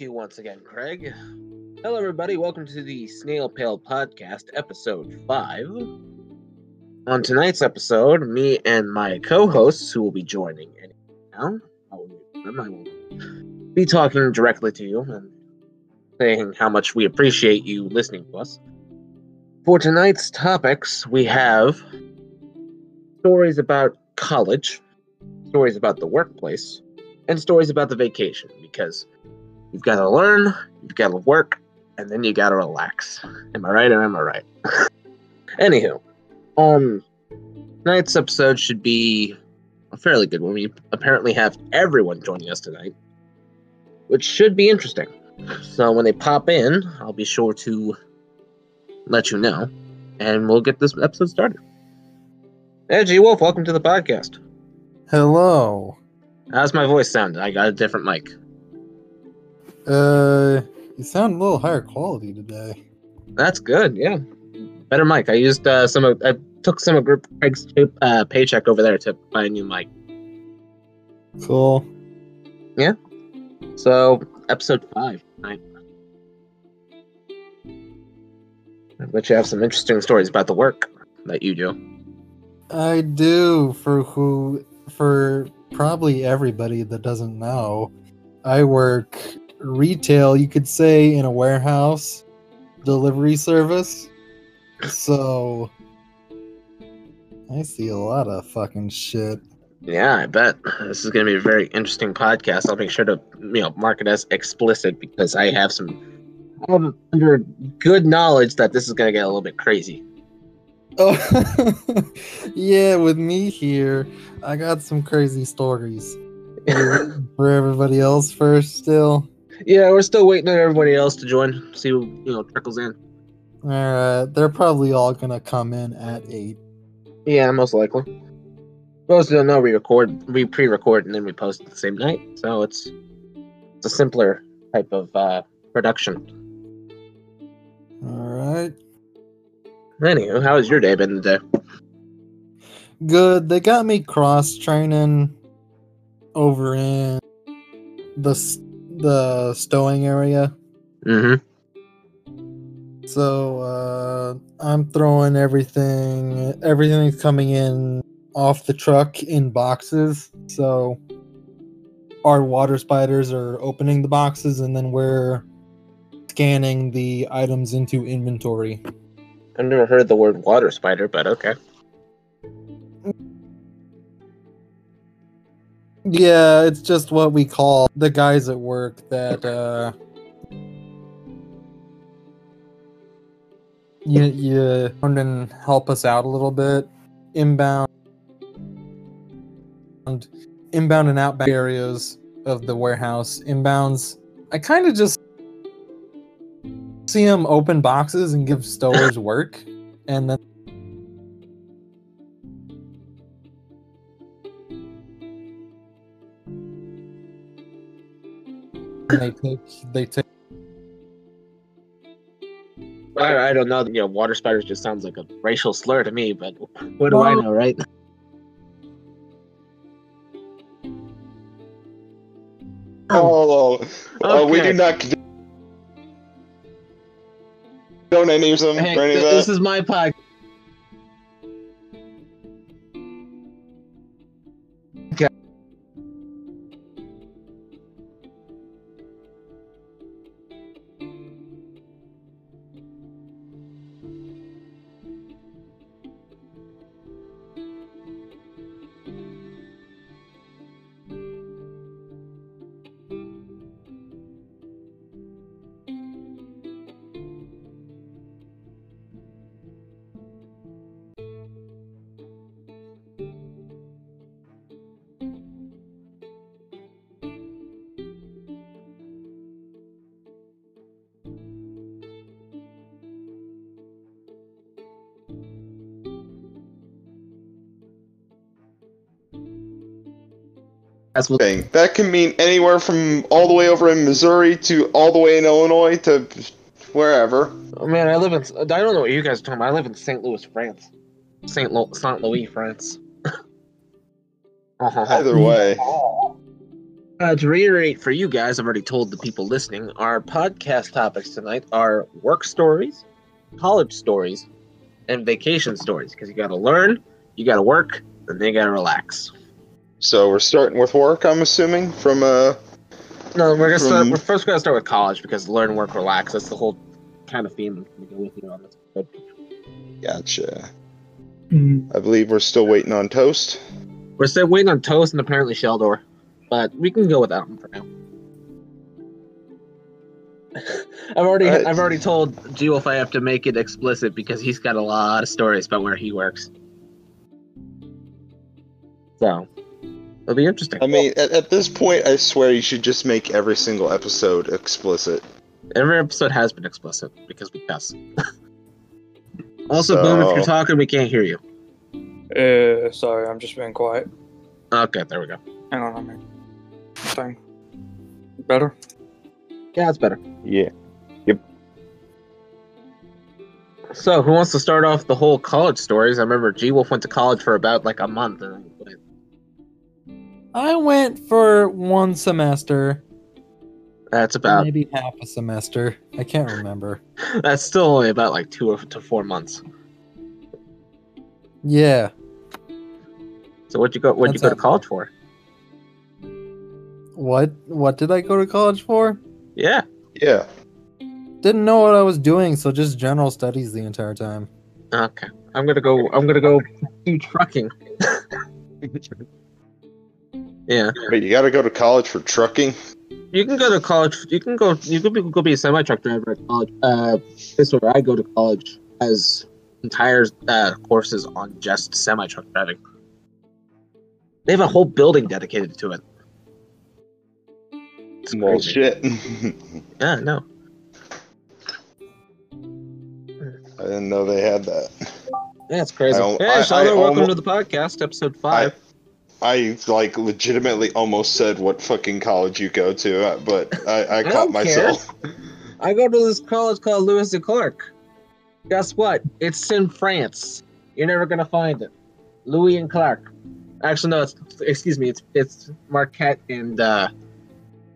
You once again, Craig. Hello, everybody. Welcome to the Snail Pail Podcast, episode 5. On tonight's episode, me and my co hosts, who will be joining any now, I will be talking directly to you and saying how much we appreciate you listening to us. For tonight's topics, we have stories about college, stories about the workplace, and stories about the vacation because you've got to learn, you've got to work, and then you got to relax. Am I right or am I right? Anywho, um, tonight's episode should be a fairly good one. We apparently have everyone joining us tonight, which should be interesting. So when they pop in, I'll be sure to let you know, and we'll get this episode started. Hey, Gwolf, welcome to the podcast. Hello. How's my voice sound? I got a different mic. Uh, you sound a little higher quality today. That's good. Yeah, better mic. I used uh, some of. I took some of Group Craig's uh, paycheck over there to buy a new mic. Cool. Yeah. So episode five. Right. I bet you have some interesting stories about the work that you do. I do for who for probably everybody that doesn't know. I work retail, you could say, in a warehouse delivery service. So I see a lot of fucking shit. Yeah, I bet this is going to be a very interesting podcast. I'll make sure to you know mark it as explicit because I have some. I have under good knowledge that this is going to get a little bit crazy. Oh, yeah, with me here, I got some crazy stories. For for everybody else first, still. Yeah, we're still waiting on everybody else to join. See who you know trickles in. Alright, they're probably all gonna come in at 8. Yeah, most likely. Most don't know we record, we pre-record, and then we post the same night. So it's it's a simpler type of uh, production. Alright. Anywho, how has your day been today? Good. They got me cross training over in the the stowing area. Mm-hmm. So uh, I'm throwing everything. Everything's coming in off the truck in boxes. So our water spiders are opening the boxes, and then we're scanning the items into inventory. I've never heard the word water spider, but okay. Yeah, it's just what we call the guys at work that uh you you come and help us out a little bit. Inbound inbound and outbound areas of the warehouse. Inbounds i kind of just see them open boxes and give stowers work and then they take they take I, I don't know. You know, water spiders just sounds like a racial slur to me, but what do I know, right? Oh, uh, we Okay. do not condone any of them Hey, or any of th- this is my podcast. That's what. thing. That can mean anywhere from all the way over in Missouri to all the way in Illinois to wherever. Oh, man, I live in. I don't know what you guys are talking about. I live in St. Louis, France. St. Lo- Saint Louis, France. Uh-huh. Either way. Uh, to reiterate for you guys, I've already told the people listening, our podcast topics tonight are work stories, college stories, and vacation stories. Because you got to learn, you got to work, and then you got to relax. So we're starting with work, I'm assuming, from uh No, we're gonna start. From- We're first gonna start with college because learn, work, relax. That's the whole kind of theme we go with you on this. episode. gotcha. Mm, I believe we're still waiting on toast. We're still waiting on Toast and apparently Sheldor, but we can go without him for now. I've already Alright. I've already told G if I have to make it explicit because he's got a lot of stories about where he works. So it'll be interesting. I mean, at, at this point, I swear you should just make every single episode explicit. Every episode has been explicit because we cuss. also, Boom, if you're talking, we can't hear you. Uh, sorry, I'm just being quiet. Okay, there we go. Hang on a minute. Thing. Better? Yeah, it's better. Yeah. Yep. So, who wants to start off the whole college stories? I remember Gwolf went to college for about like a month. And then quit. I went for one semester, that's about maybe half a semester. I can't remember. that's still only about like two to four months. Yeah. So, what'd you go? What'd you go to college for? What what did I go to college for? Yeah. Yeah. Didn't know what I was doing, so just general studies the entire time. Okay. I'm gonna go. I'm gonna go do trucking. Yeah. Wait, you gotta go to college for trucking? You can go to college. You can go. You could be, go be a semi truck driver at college. Uh, this is where I go to college as entire uh, courses on just semi truck driving. They have a whole building dedicated to it. It's Well, crazy. shit. Yeah, no. I didn't know they had that. Yeah, it's crazy. I hey, I- Sheldor, welcome to the podcast, episode five. I like legitimately almost said what fucking college you go to, uh, but I, I, I caught don't myself. I go to this college called Louis de Clark. Guess what? It's in France. You're never gonna find it. Louis and Clark. Actually, no. It's excuse me. It's it's Marquette and uh,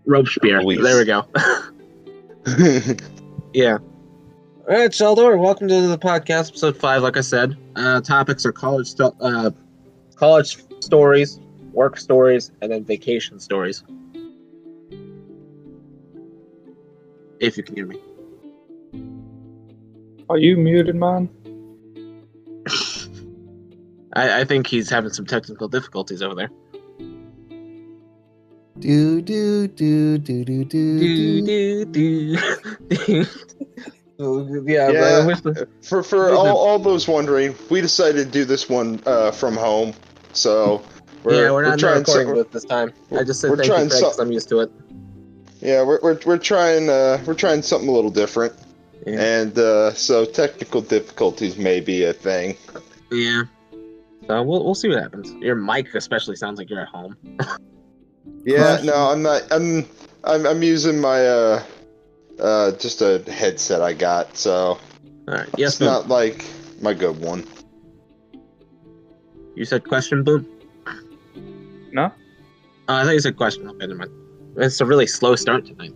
Robespierre. Louis. There we go. yeah. All right, Sheldor. Welcome to the podcast, episode five. Like I said, uh, topics are college sto- uh, college stories, work stories, and then vacation stories. If you can hear me. Are you muted, man? I, I think he's having some technical difficulties over there. Do do do do do do Do, do. do, do. yeah, but I Yeah. wish the, for for all, the- all those wondering, we decided to do this one uh, from home. So we're, yeah, we're not in the trying recording some- booth this time. I just said we're thank you, Craig, some- 'cause I'm used to it. Yeah, we're, we're, we're trying uh, we're trying something a little different, Yeah. and uh, so technical difficulties may be a thing. Yeah. So we'll we'll see what happens. Your mic especially sounds like you're at home. Yeah, Crush. no, I'm not. I'm I'm, I'm using my uh uh just a headset I got, so All right. Yes, it's boom. not like my good one. You said question, boom. No? Uh, I thought you said question. Okay, never mind. It's a really slow start tonight.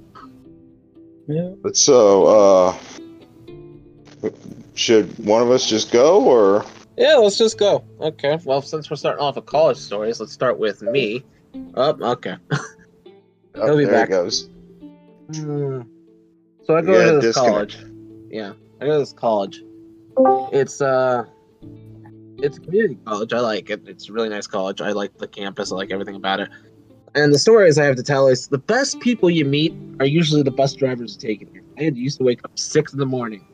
Yeah. But so uh, should one of us just go or? Yeah, let's just go. Okay. Well, since we're starting off with college stories, let's start with me. Oh, okay. Oh, He'll be there back. he goes. Hmm. So I go Yeah, to this disconnect. college. Yeah, I go to this college. It's uh, it's a community college. I like it. It's a really nice college. I like the campus. I like everything about it. And the stories I have to tell is the best people you meet are usually the bus drivers who take it here. I used to wake up six in the morning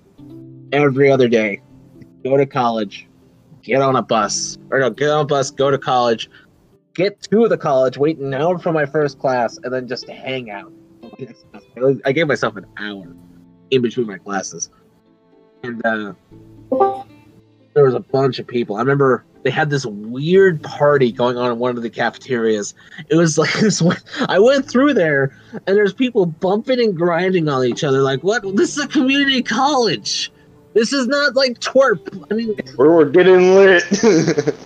every other day, go to college, get on a bus, or no, get on a bus, go to college, get to the college, wait an hour for my first class, and then just hang out. I gave myself an hour in between my classes, and uh, there was a bunch of people. I remember they had this weird party going on in one of the cafeterias. It was like this. one- I went through there, and there's people bumping and grinding on each other. Like, what? This is a community college. This is not like twerp. I mean, We're, we're getting lit.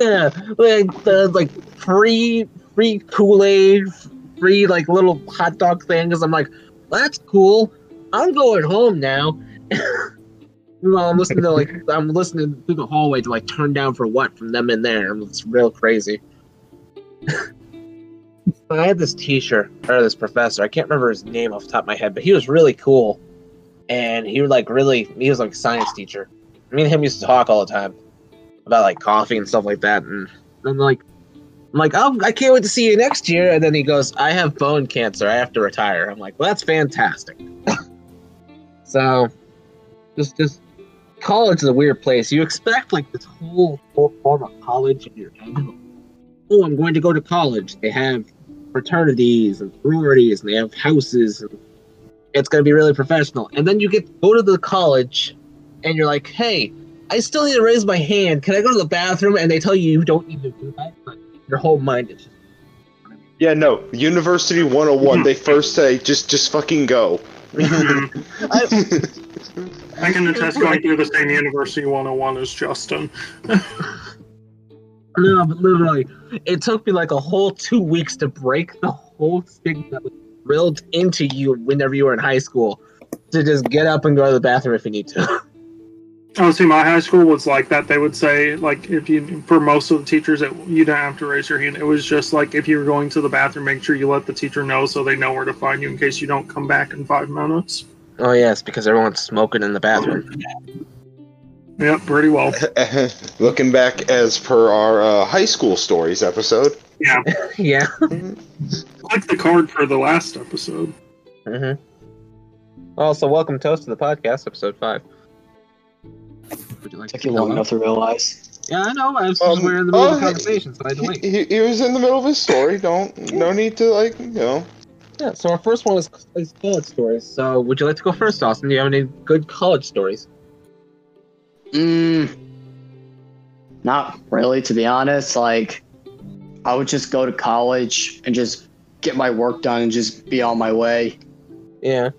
yeah, like the like free free Kool Aid, free like little hot dog things. I'm like, that's cool. I'm going home now. Well, I'm listening to like I'm listening through the hallway to like turn down for what from them in there. It's real crazy. I had this teacher or this professor. I can't remember his name off the top of my head, but he was really cool, and he was like really he was like a science teacher. Me and him used to talk all the time about like coffee and stuff like that, and I'm like, I'm like, oh, I can't wait to see you next year. And then he goes, I have bone cancer. I have to retire. I'm like, well, that's fantastic. so, just just college is a weird place. You expect like this whole, whole form of college in your head. Oh, I'm going to go to college. They have fraternities and sororities, and they have houses. And it's going to be really professional. And then you get go to the college, and you're like, hey, I still need to raise my hand. Can I go to the bathroom? And they tell you you don't need to do that. But your whole mind is just Yeah, no. University 101, they first say, just just fucking go. I can attest going through the same University 101 as Justin. No, but literally, it took me like a whole two weeks to break the whole thing that was drilled into you whenever you were in high school to just get up and go to the bathroom if you need to. Oh, see, my high school was like that. They would say, like, if you, for most of the teachers, that you don't have to raise your hand. It was just like if you were going to the bathroom, make sure you let the teacher know so they know where to find you in case you don't come back in five minutes. Oh yes, because everyone's smoking in the bathroom. Yep, pretty well. Looking back as per our uh, high school stories episode. Yeah, yeah. like the card for the last episode. Mm-hmm. Also, welcome Toast to the podcast, episode five. Would you like Took to you long enough to realize. Yeah, I know. I was Um, just we're in the middle of oh, a conversation, so I had to He, wait. he, he was in the middle of his story. Don't no need to like you know. Yeah, so our first one is, is college stories. So, would you like to go first, Austin? Do you have any good college stories? Mm, not really, to be honest. Like, I would just go to college and just get my work done and just be on my way. Yeah.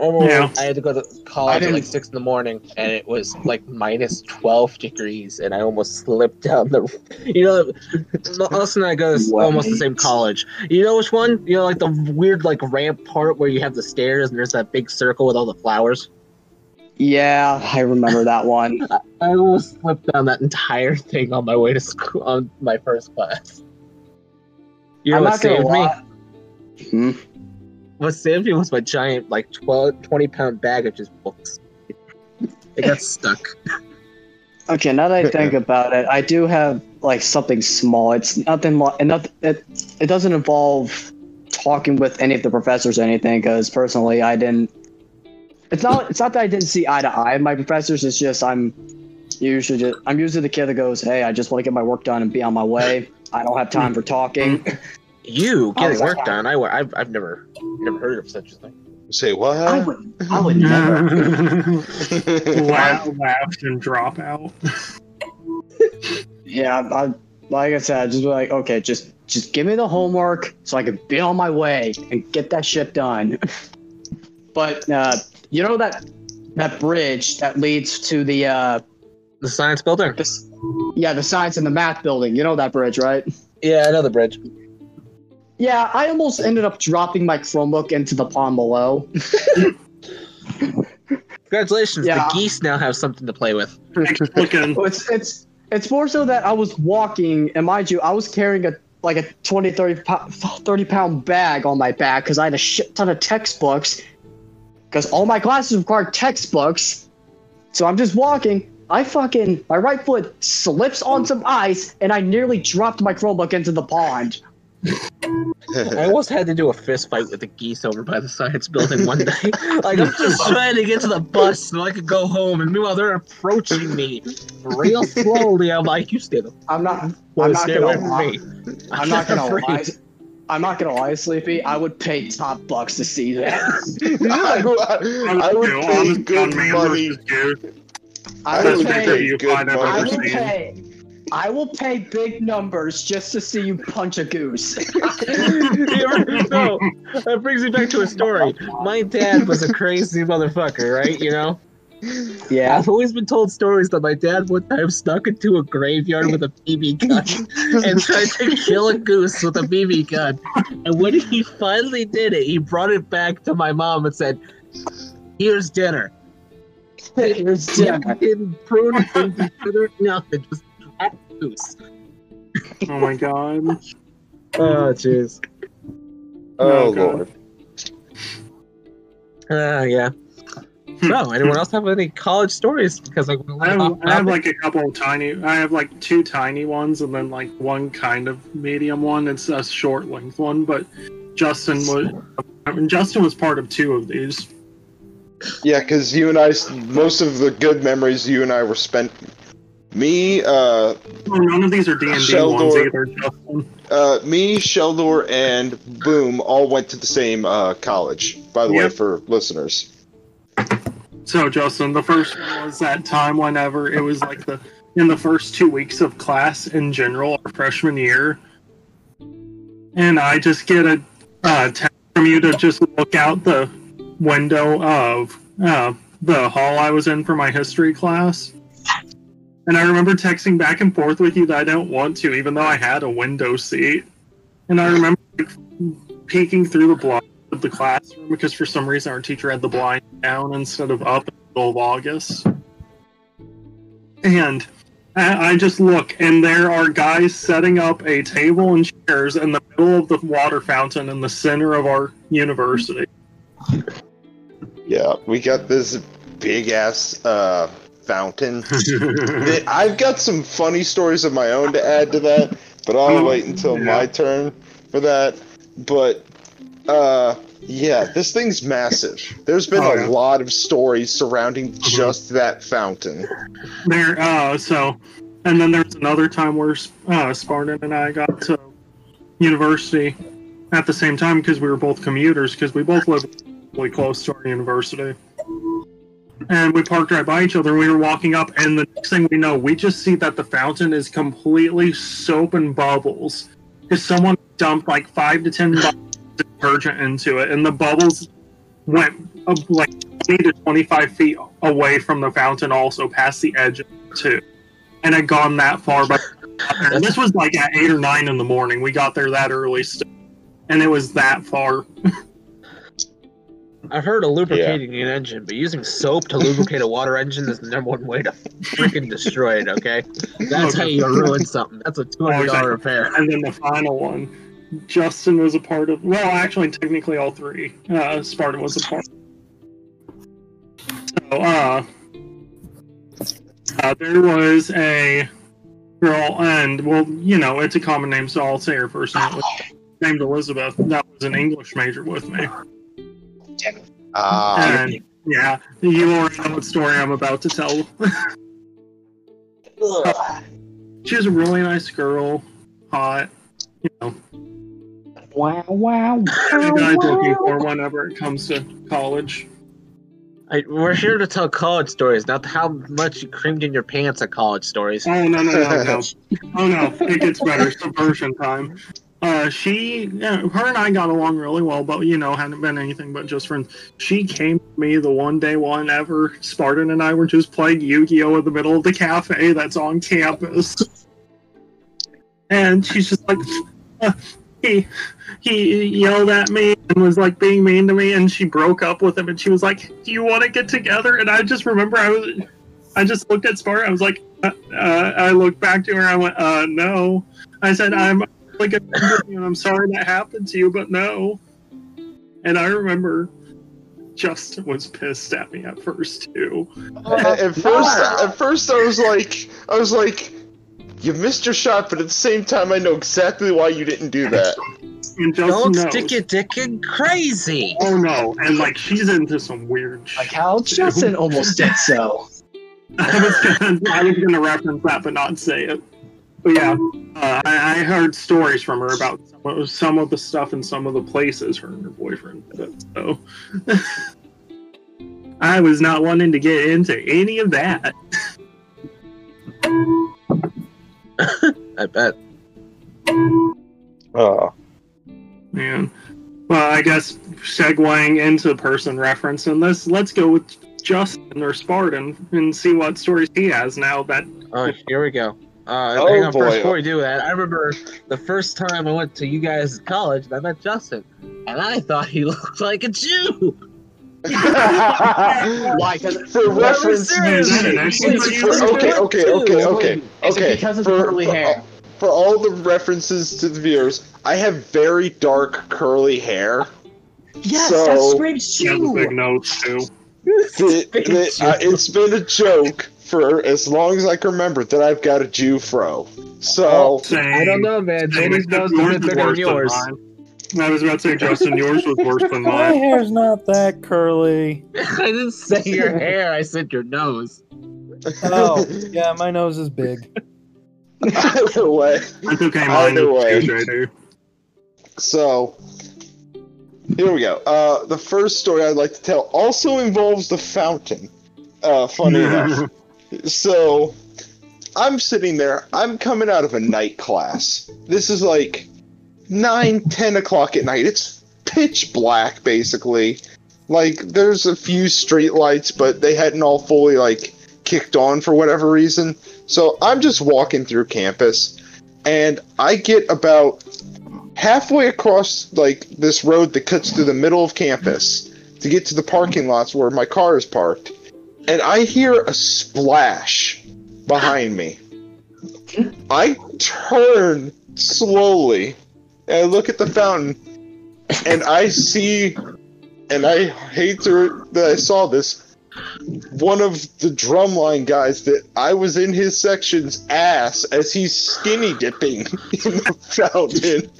I Yeah. I had to go to college at like six in the morning, and it was like minus twelve degrees, and I almost slipped down the. You know, Austin and I go to s- almost the same college. You know which one? You know, like the weird like ramp part where you have the stairs, and there's that big circle with all the flowers. Yeah, I remember that one. I almost slipped down that entire thing on my way to school on my first class. You know I'm what not gonna saved me? lie. Hmm? What saved me was my giant, like 12, 20 pound bag of just books. It got stuck. Okay, now that I think about it, I do have like something small. It's nothing. Lo- and not, it it doesn't involve talking with any of the professors or anything. Because personally, I didn't. It's not. It's not that I didn't see eye to eye with my professors. It's just I'm usually just I'm usually the kid that goes, "Hey, I just want to get my work done and be on my way. I don't have time hmm. for talking." You I getting was like, work done? I, have I've never never heard of such a thing. Say what? I would. I would never. laugh, laugh and drop out. Yeah, I, like I said, just like, okay, just just give me the homework so I can be on my way and get that shit done. but uh, you know that that bridge that leads to the uh, The science building. this, yeah, the science and the math building. You know that bridge, right? Yeah, I know the bridge. Yeah, I almost ended up dropping my Chromebook into the pond below. Congratulations, Yeah. the geese now have something to play with. It's it's it's more so that I was walking, and mind you, I was carrying a like a 20, 30 pound, 30 pound bag on my back because I had a shit ton of textbooks. Because all my classes required textbooks. So I'm just walking. I fucking my right foot slips on some ice, and I nearly dropped my Chromebook into the pond. I almost had to do a fist fight with the geese over by the science building one day. like I'm just trying to get to the bus so I could go home, and meanwhile they're approaching me real slowly. I'm like, you stay the I'm not. well, I'm not gonna lie. me. I'm not gonna afraid. lie. I'm not gonna lie, Sleepy. I would pay top bucks to see that. I, would- I would do, pay honest good money. I I would would That's pay. pay you good find I've I ever money. Will seen. pay. I will pay big numbers just to see you punch a goose. No, that brings me back to a story. My dad was a crazy motherfucker, right? You know, Yeah. I've always been told stories that my dad one time snuck into a graveyard with a BB gun and tried to kill a goose with a BB gun. And when he finally did it, he brought it back to my mom and said, "Here's dinner." Here's Didn't prune it, nothing, just goose. Oh my god. Oh, jeez. Oh, Oh, lord. Uh, yeah. So, anyone else have any college stories? Because like, I have, I have like a couple of tiny. I have like two tiny ones, and then like one kind of medium one. It's a short length one, but Justin was. I mean, Justin was part of two of these. Yeah, because you and I, most of the good memories you and I were spent. Me, uh, none of these are D and D ones either. Uh, me, Sheldor, and Boom all went to the same uh, college. By the way, for listeners. So Justin, the first one was that time whenever it was like the in the first two weeks of class in general, our freshman year, and I just get a uh, text from you to just look out the window of uh, the hall I was in for my history class. And I remember texting back and forth with you that I don't want to, even though I had a window seat. And I remember like, peeking through the blind of the classroom because for some reason our teacher had the blind down instead of up in the middle of August. And I, I just look, and there are guys setting up a table and chairs in the middle of the water fountain in the center of our university. Yeah, we got this big ass uh, fountain. I've got some funny stories of my own to add to that, but I'll wait until yeah. my turn for that. But uh yeah, this thing's massive. There's been Oh, a yeah. lot of stories surrounding just that fountain. there, uh, so, and then there's another time where uh, Spartan and I got to university at the same time because we were both commuters because we both live really close to our university. And we parked right by each other. We were walking up, and the next thing we know, we just see that the fountain is completely soap and bubbles because someone dumped like five to ten bottles of detergent into it, and the bubbles went uh, like 20 to 25 feet away from the fountain, also past the edge too. And had gone that far, but this was like at eight or nine in the morning. We got there that early, still, and it was that far. I've heard of lubricating an engine, but using soap to lubricate a water engine is the number one way to freaking destroy it. Okay, that's how you ruin something. That's a two hundred dollar repair. And then the final one, Justin was a part of. Well, actually, technically, all three. Uh, Spartan was a part. So, uh, uh, there was a girl, and well, you know, it's a common name, so I'll say her first name. Named Elizabeth. That was an English major with me. Ah, And yeah, you already know what story I'm about to tell. She was a really nice girl, hot. You know, Wow, wow, wow. the guy's looking for whenever it comes to college. I, we're here to tell college stories, not how much you creamed in your pants at college stories. Oh no no no no! Oh no! It gets better. Subversion time. Uh, she, yeah, her and I got along really well, but you know, hadn't been anything but just friends. She came to me the one day one ever Spartan and I were just playing Yu-Gi-Oh in the middle of the cafe that's on campus, and she's just like, uh, he he yelled at me and was like being mean to me, and she broke up with him, and she was like, "Do you want to get together?" And I just remember I was, I just looked at Spartan, I was like, uh, uh, I looked back to her. I went, uh, no. I said, I'm like a and I'm sorry that happened to you, but no. And I remember Justin was pissed at me at first too. Oh, at, at first, at first I was like, I was like, you missed your shot, but at the same time, I know exactly why you didn't do that. And Don't knows. stick your dick in crazy. Oh no! And like she's into some weird. Like shit. how Justin almost did so. I was gonna, I was gonna reference that, but not say it. But yeah, uh, I, I heard stories from her about some of, some of the stuff and some of the places her and her boyfriend did it. So I was not wanting to get into any of that. I bet. Oh. Man. Well, I guess segueing into person reference in this, let's go with Justin or Spartan and see what stories he has now. That Oh, here we go. Uh, Oh, hang on, boy. first before we do that, I remember the first time I went to you guys' college and I met Justin, and I thought he looked like a Jew. Why? 'Cause- for reference, serious. Is okay, okay, okay, okay, okay. because of the curly hair? For all the references to the viewers, I have very dark curly hair. Yes, So- that screams he has a big Jew. too. The- Big the- Jew. uh, it's been a joke for as long as I can remember that I've got a Jew fro. So Same. I don't know, man. Same, Jody's except nose is a bit bigger than yours. mine. I was about to say, Justin, yours was worse than mine. My hair's not that curly. I didn't say your hair. I said your nose. Oh, yeah, my nose is big. either way, It's okay, mine Either way. is JJ. so here we go. Uh, the first story I'd like to tell also involves the fountain. Uh, funny enough. So I'm sitting there. I'm coming out of a night class. This is like nine, ten o'clock at night. It's pitch black, basically. Like there's a few street lights, but they hadn't all fully like kicked on for whatever reason. So I'm just walking through campus, and I get about halfway across like this road that cuts through the middle of campus to get to the parking lots where my car is parked, and I hear a splash behind me. I turn slowly and I look at the fountain and I see and I hate to that I saw this one of the drumline guys that I was in his section's ass as he's skinny dipping in the fountain.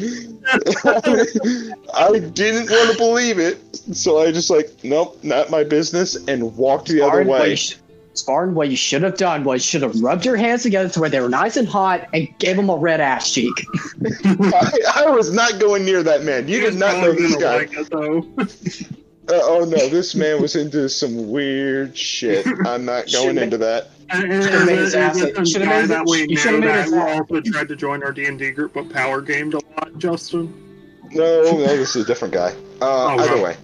I didn't want to believe it, so I just like, nope, not my business, and walked the other Spartan, what way. you, sh- Spartan, what you should have done was you should have rubbed your hands together to where they were nice and hot and gave him a red ass cheek. I, I was not going near that man. You did not know this gonna guy. Like it, though. Uh, oh no, this man was into some weird shit. I'm not going into that. And- and- Should've made his ass- some should've made that his- we you should've made that his who ass- also tried to join our D and D group, but power gamed a lot. Justin. No, no, this is a different guy. Uh, Oh, either wow. way.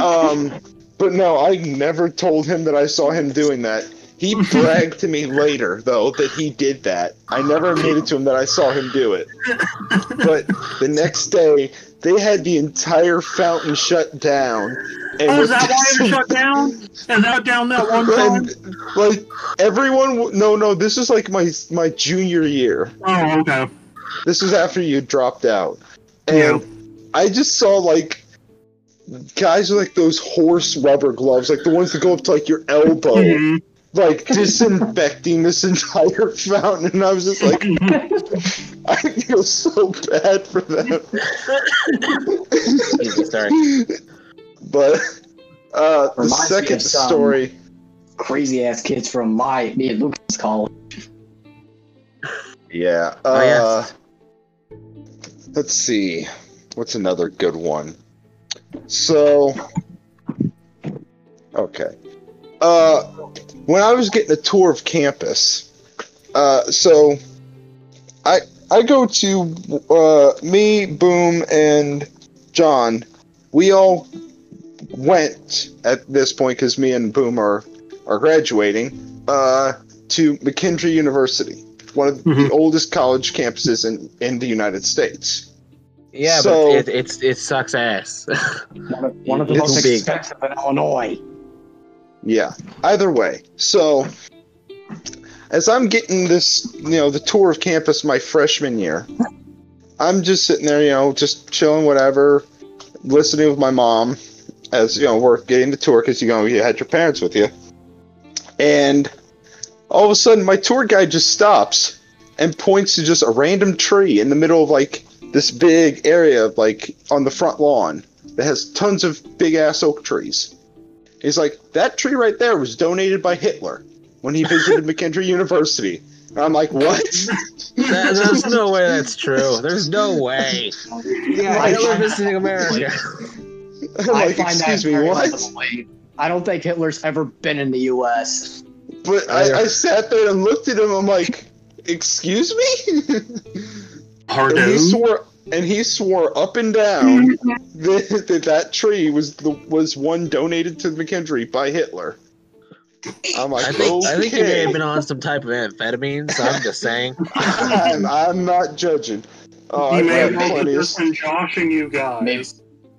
Um, but no, I never told him that I saw him doing that. He bragged to me later, though, that he did that. I never admitted to him that I saw him do it. But the next day, they had the entire fountain shut down. And Oh, is that why it was shut down? Is that down that one time? And like everyone, w- no, no, this is like my my junior year. Oh, okay. This is after you dropped out, and Yeah. I just saw like guys with like those horse rubber gloves, like the ones that go up to like your elbow, Mhm. like disinfecting this entire fountain, and I was just like, I feel so bad for them. Jesus, sorry. But uh, the Reminds second story. Crazy ass kids from my me and Lucas college. Yeah. Oh, Uh, yes. Let's see. What's another good one? So. Okay. Uh, when I was getting a tour of campus, uh, so I I go to uh, me, Boom, and John. We all went at this point because me and Boom are are graduating uh, to McKendree University one of the Mhm. oldest college campuses in, in the United States. Yeah, So- but it, it's it sucks ass. One of, one of the most big. expensive in Illinois. Yeah. Either way, so as I'm getting this, you know, the tour of campus my freshman year, I'm just sitting there, you know, just chilling, whatever, listening with my mom as you know we're getting the tour because you know you had your parents with you, and all of a sudden my tour guide just stops and points to just a random tree in the middle of like this big area of like on the front lawn that has tons of big ass oak trees. He's like, that tree right there was donated by Hitler when he visited McKendree University. And I'm like, what? That- there's no way that's true. There's no way. Yeah, I Hitler visiting America. I'm I like, find that excuse me, what? unbelievable. I don't think Hitler's ever been in the U.S. But I, I sat there and looked at him. I'm like, excuse me? and he Pardon? swore, and he swore up and down that, that that tree was the was one donated to McKendree by Hitler. I'm like, I think I think you may have been on some type of amphetamine. So I'm just saying. I'm, I'm not judging. Oh, he I may have had also plenty of. just been joshing you guys. Maybe,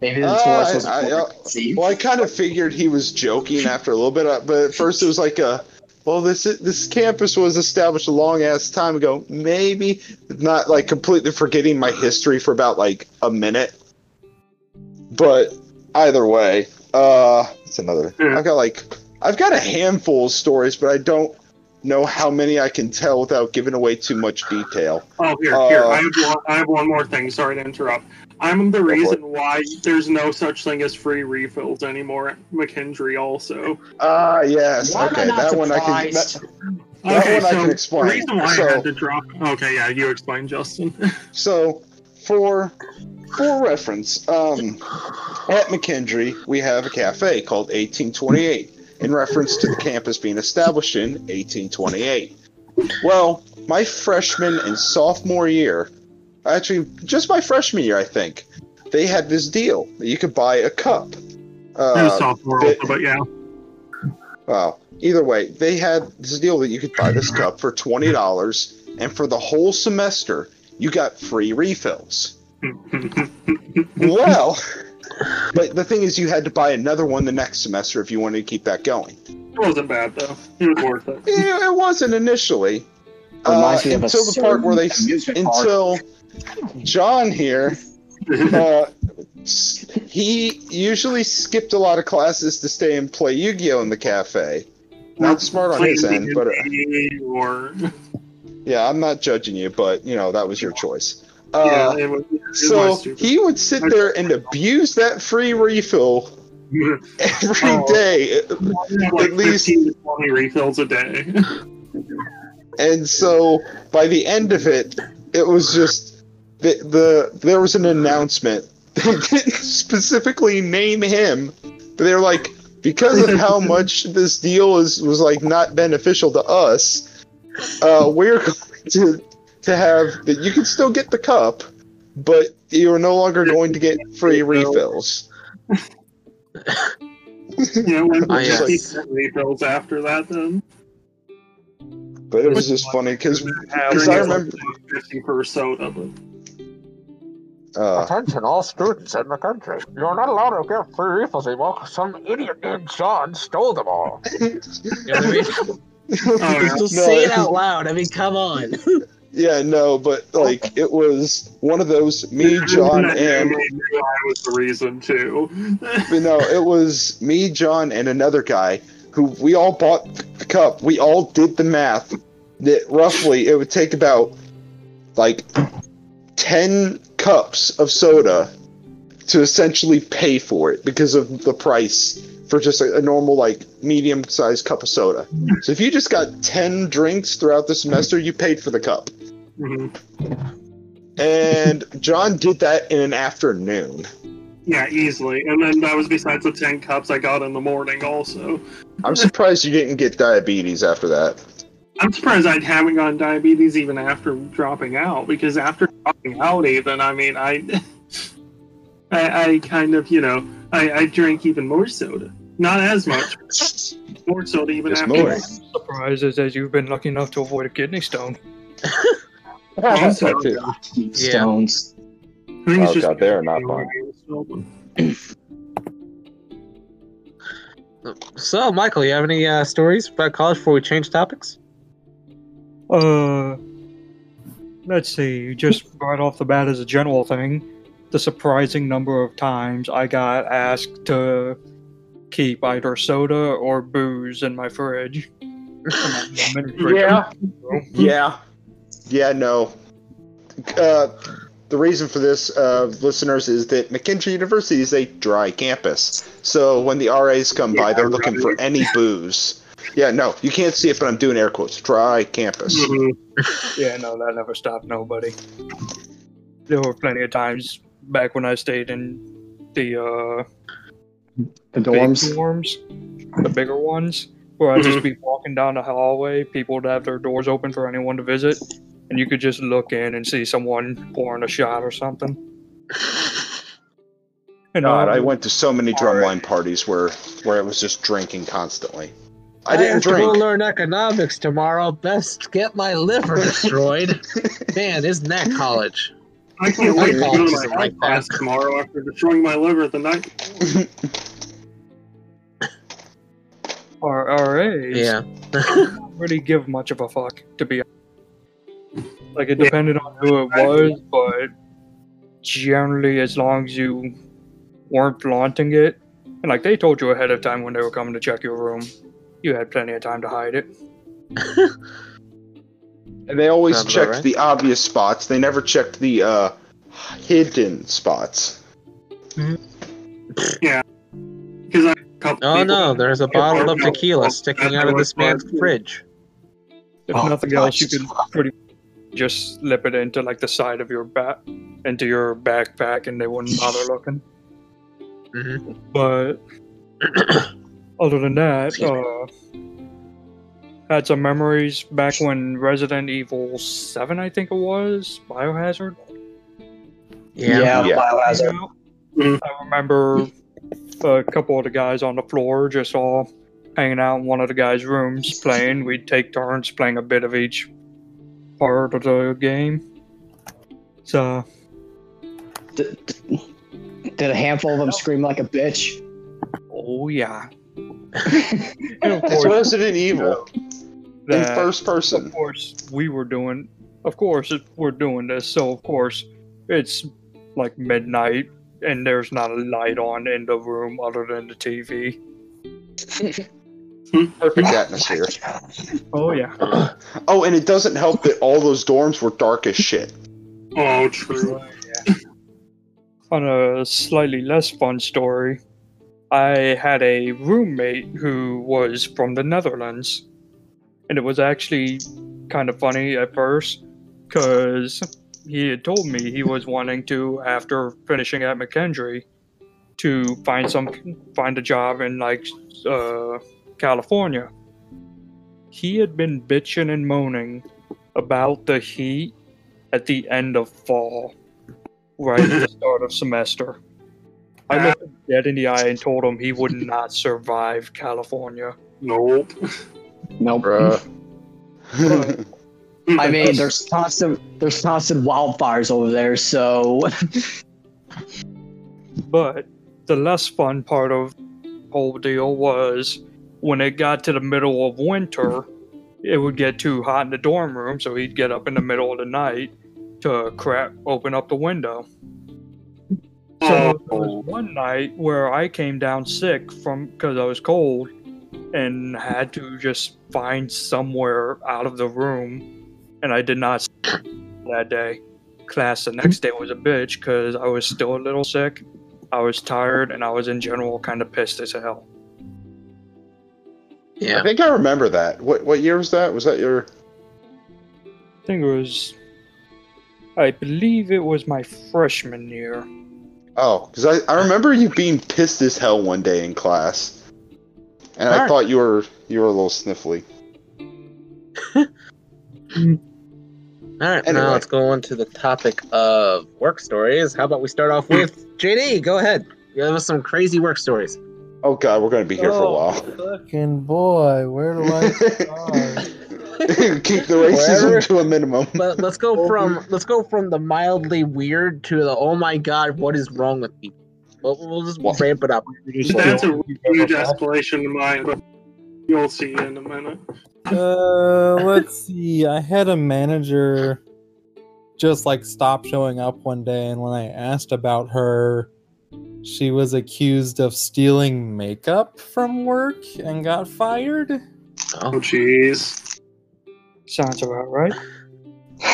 maybe the Uh, was I- I- more. Well, I kind of figured he was joking after a little bit, uh, but at first it was like a, well, this this campus was established a long ass time ago. Maybe not like completely forgetting my history for about like a minute, but either way, uh, it's another. Yeah. I've got like I've got a handful of stories, but I don't know how many I can tell without giving away too much detail. Oh, here, here. Uh, I have one. I have one more thing. Sorry to interrupt. I'm the reason why there's no such thing as free refills anymore at McKendree. Also, Ah, yes, Why okay, not that one I can. surprised? That, That one I can explain. The reason why So- I had to drop. Okay, yeah, you explain, Justin. So, for for reference, um, at McKendree we have a cafe called 1828 in reference to the campus being established in 1828. Well, my freshman and sophomore year, actually just my freshman year, I think, they had this deal that you could buy a cup. it was Uh, sophomore, bit- also, but yeah. Well, either way, they had this deal that you could buy this cup for twenty dollars, and for the whole semester, you got free refills. well, but the thing is, you had to buy another one the next semester if you wanted to keep that going. It wasn't bad though. It was worth it. Eh, It wasn't initially. Uh, Reminds me of a until the part where they certain amusement park. John here uh, he usually skipped a lot of classes to stay and play Yu-Gi-Oh in the cafe. Not smart on his end, but uh, yeah, I'm not judging you, but you know that was your choice. yeah, Uh, it was, it was so stupid. he would sit there and abuse that free refill every Oh. day, like at least- 15 to 20 refills a day. and so by the end of it, it was just the the there was an announcement. They didn't specifically name him, but they were like, because of how much this deal is was like not beneficial to us, uh, we're going to to have that you can still get the cup, but you're no longer going to get free refills. yeah, when Ah, we yes. just keep refills after that, then. But it was just funny because I remember. 50 per soda, but Uh, Attention, all students in the country. You're not allowed to get free refills anymore because some idiot named John stole them all. You know I mean? oh, yeah. Just No, say it it- out loud. I mean, come on. yeah, no, but like it was one of those me, John, That and knew I was the reason too. But no, it was me, John, and another guy who we all bought the cup. We all did the math that roughly it would take about like 10 cups of soda to essentially pay for it because of the price for just a, a normal, like, medium sized cup of soda. So if you just got 10 drinks throughout the semester, you paid for the cup. Mhm. And John did that in an afternoon. Yeah, easily. And then that was besides the 10 cups I got in the morning, also. I'm surprised you didn't get diabetes after that. I'm surprised I haven't gotten diabetes even after dropping out, because after dropping out, even, I mean, I. I, I kind of, you know, I, I drank even more soda. Not as much, more soda even Just after. more. Surprise is that you've been lucky enough to avoid a kidney stone. Also, That. Yeah. Stones. I think it's Oh, just God, they are not fun. So, Michael, you have any uh, stories about college before we change topics? Uh, let's see. Just right off the bat, as a general thing, the surprising number of times I got asked to keep either soda or booze in my fridge. For my mini fridge. Yeah. Yeah. Yeah, no. Uh, the reason for this, uh, listeners, is that McKendree University is a dry campus. So when the RAs come by, they're looking for any booze. Yeah, no, you can't see it, but I'm doing air quotes. Dry campus. Mhm. Yeah, no, that never stopped nobody. There were plenty of times back when I stayed in the uh, The dorms. dorms, the bigger ones, where I'd just be walking down the hallway. People would have their doors open for anyone to visit, and you could just look in and see someone pouring a shot or something. And God, I um, went to so many drumline parties where where it was just drinking constantly. I didn't have to go learn economics tomorrow. Best get my liver destroyed. Man, isn't that college? I can't wait to call go to my like health class tomorrow after destroying my liver the night. Our RAs Yeah. don't really give much of a fuck, to be honest. Like, it depended on who it was, but generally, as long as you weren't flaunting it, and like they told you ahead of time when they were coming to check your room, you had plenty of time to hide it. And they always Sounds checked right. the obvious spots. They never checked the uh, hidden spots. Yeah. Because I a couple Oh no, there's a bottle of tequila sticking out of this man's fridge. If Oh, nothing else, you gosh. could pretty just slip it into like the side of your back, into your backpack, and they wouldn't bother looking. hmm But other than that, uh, had some memories back when Resident Evil Seven, I think it was, Biohazard. Yeah. Yeah, Yeah. Biohazard. came out. Mhm. I remember a couple of the guys on the floor just all hanging out in one of the guys' rooms playing. We'd take turns playing a bit of each part of the game. So D- d- did a handful of them scream like a bitch? Oh yeah. And of It's course, Resident Evil in first person. of course, we were doing. Of course, it- we're doing this. So of course, it's like midnight, and there's not a light on in the room other than the TV. Perfect atmosphere. Oh yeah. Oh, and it doesn't help that all those dorms were dark as shit. Oh, true. On a slightly less fun story, I had a roommate who was from the Netherlands. And it was actually kind of funny at first because he had told me he was wanting to, after finishing at McKendree, to find some find a job in like uh, California. He had been bitching and moaning about the heat at the end of fall right at the start of semester. I looked him dead in the eye and told him he would not survive California. Nope. Nope. Bruh. I mean, there's constant there's constant wildfires over there, so But the less fun part of the whole deal was when it got to the middle of winter, it would get too hot in the dorm room, so he'd get up in the middle of the night to crap open up the window. So there was oh. one night where I came down sick from because I was cold and had to just find somewhere out of the room, and I did not sleep that day. Class the next day was a bitch because I was still a little sick. I was tired and I was in general kind of pissed as hell. Yeah, I think I remember that. What what year was that? Was that your? I think it was, I believe it was my freshman year. Oh, because I, I remember you being pissed as hell one day in class, and I thought you were you were a little sniffly. All right, Anyway. now let's go on to the topic of work stories. How about we start off with JD? Go ahead. Give us some crazy work stories. Oh God, we're gonna be here for a oh, while. Fucking boy, where do I start? Keep the racism Wherever- to a minimum. But let's go from let's go from the mildly weird to the oh my god, what is wrong with people? We'll, we'll just What? ramp it up. That's a huge escalation of mine, you'll see in a minute. Uh, let's see. I had a manager just like stop showing up one day, and when I asked about her, she was accused of stealing makeup from work and got fired. Oh, Oh, jeez. Sounds about right.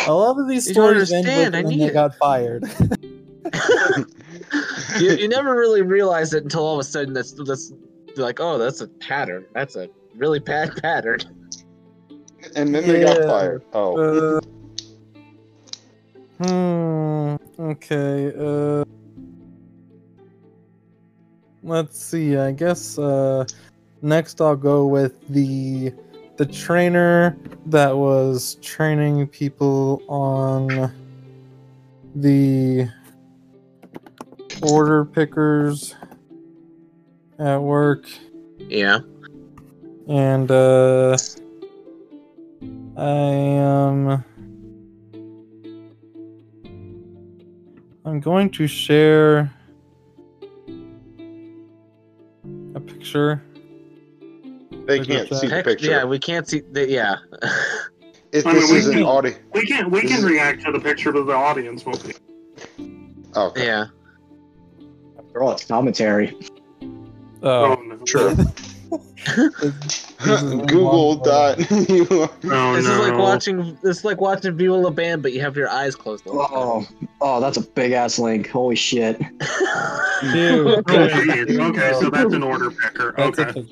A lot of these You stories end with understand, I when they it. got fired. you, you never really realize it until all of a sudden that's that's like oh that's a pattern. That's a really bad pattern. and then they got fired. Oh, Uh, hmm. Okay. Uh. Let's see. I guess. Uh. Next, I'll go with the the trainer that was training people on the order pickers at work. Yeah. and uh, I am. I'm going to share a picture. They can't see the picture. yeah, we can't see. The, yeah. if I mean, this we is an can- audio. We can we can react to the picture to the audience. Won't we? Oh, okay. yeah. After all, it's commentary. Oh, Oh, no. Sure. Oh, oh, this is Google long photo. dot. you are- Oh, this no. is like watching. This is like watching Viva La Bam, but you have your eyes closed. the. Oh, oh, that's a big ass link. Holy shit. Dude, Oh, okay, so that's an order picker. That's a Okay.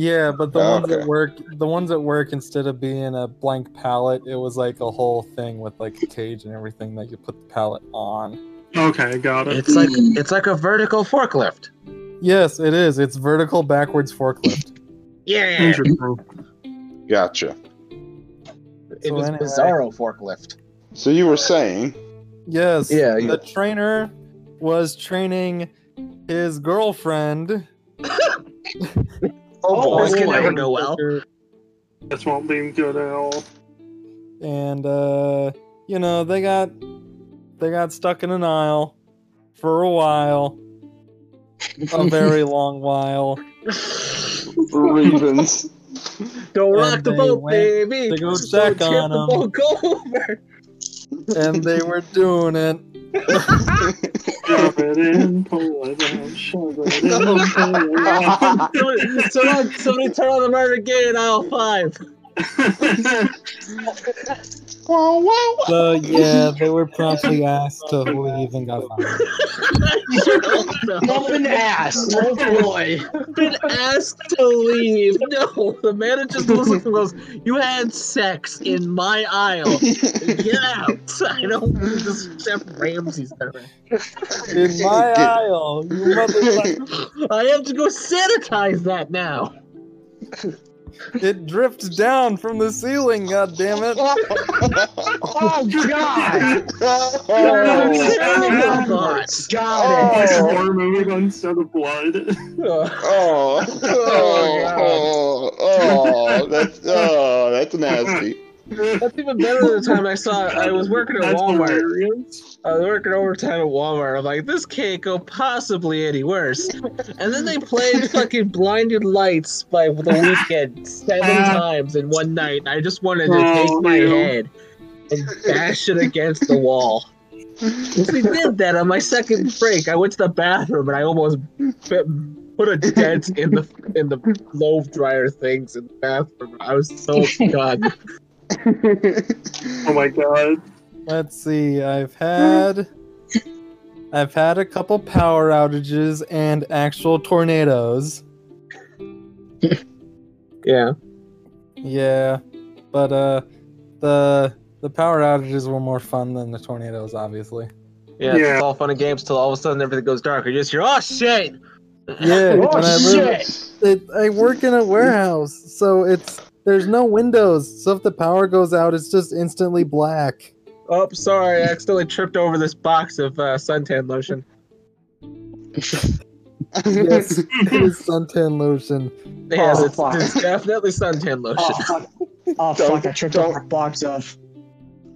Picture. Yeah, but the ones Okay. at work, the ones at work, instead of being a blank palette, it was like a whole thing with like a cage and everything that you put the palette on. Okay, got it. It's like it's like a vertical forklift. Yes, it is. It's vertical backwards forklift. Yeah. Interesting. Gotcha. It So was anyway. Bizarro forklift. So you were saying, Yes. Yeah, The you- trainer was training his girlfriend. oh this boy, can boy. never go well. This won't be good at all. And uh, you know, they got they got stuck in an aisle for a while. A very long while. Ravens. Don't And rock the boat, baby. to go So check tip on the 'em. boat, Go over. And they were doing it. Shove it in, pull it out, shove it in, it somebody turn on the murder gate in aisle five. Wow, wow. So yeah, they were promptly asked to leave and got fired. Muffin ass. Oh boy. been asked to leave. No, the manager just looks and goes, "You had sex in my aisle. Get out!" I don't. Just Chef Ramsay's there. In my aisle, you motherfucker. I have to go sanitize that now. It drips down from the ceiling, god damn it. Oh god. Terrible thought. Got Like it. a horror movie instead of blood. Oh, oh, oh, oh, oh, that's oh, that's nasty. That's even better than the time I saw. I was working at That's Walmart. hilarious. I was working overtime at Walmart. I'm like, this can't go possibly any worse. And then they played fucking Blinded Lights by the Weeknd seven Ah. times in one night. I just wanted to Oh, take my ew. head and bash it against the wall. Once they did that on my second break, I went to the bathroom and I almost put a dent in the in the loaf dryer things in the bathroom. I was so done. Oh my god. Let's see, I've had I've had a couple power outages and actual tornadoes. Yeah. Yeah. But uh the the power outages were more fun than the tornadoes, obviously. Yeah, it's all fun and games till all of a sudden everything goes dark. You just hear, oh shit! Yeah, Oh I shit. it, I work in a warehouse, so it's there's no windows. So if the power goes out, it's just instantly black. Oh, sorry, I accidentally tripped over this box of uh, suntan lotion. Yes, it is suntan lotion. Yes, Oh, it's, fuck. it's definitely suntan lotion. Oh fuck. Oh fuck, I tripped over a box of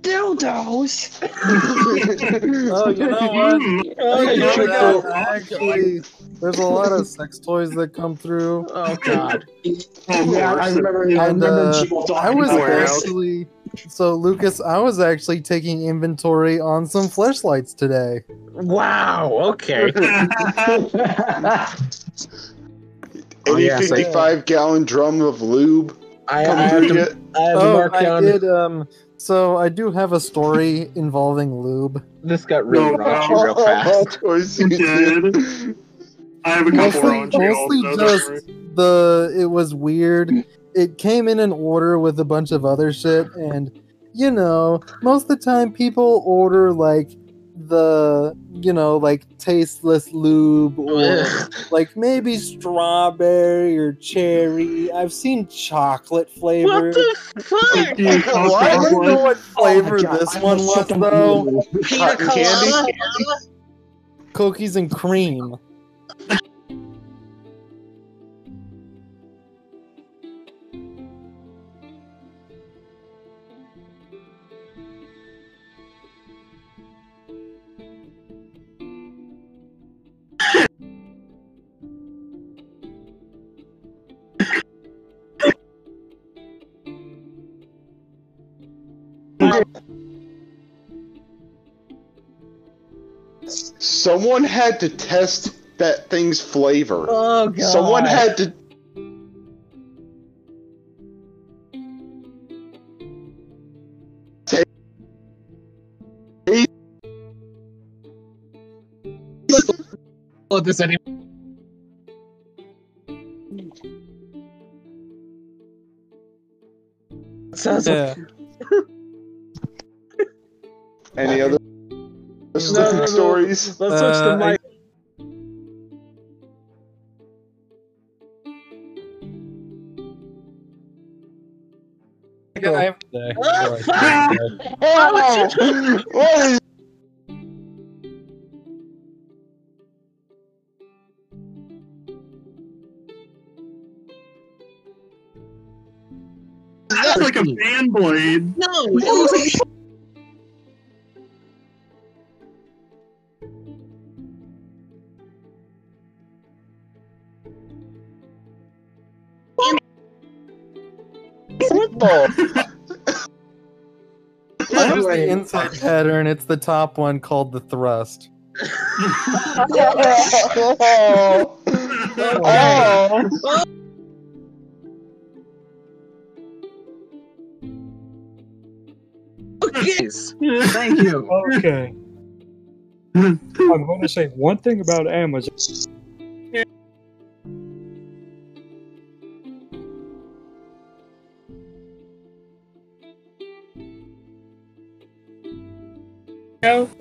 dildos. Oh, you know what? Oh, Yeah, here we Yeah, go. Actually, there's a lot of sex toys that come through. Oh god. Of Yeah, I course. remember. I remember uh, I was about warehouse. actually so Lucas. I was actually taking inventory on some flashlights today. Wow. Okay. Oh, Any yes, I- 55 gallon drum of lube I, I have through to. I have Oh, mark I down. did. Um, so I do have a story involving lube. This got really No, raunchy no. real fast. Of course you You did. did. I have a couple Mostly, on jail. mostly so don't just the. It was weird. It came in an order with a bunch of other shit, and you know, most of the time people order like the you know like tasteless lube or like maybe strawberry or cherry. I've seen chocolate flavor. what the fuck? Do you What? I don't know what Oh flavor God, this one almost was though. down. Pina candy? colada? Cookies and cream. Someone had to test that thing's flavor. Oh god. Someone had to. Let this any. Sounds Yeah. Any other no, no. stories? Let's switch Uh, to Mike. I have to- Ah, fuck! Oh, what is pattern. It's the top one called the thrust. oh. Oh. cookies. Thank you. Okay. I'm going to say one thing about Amazon.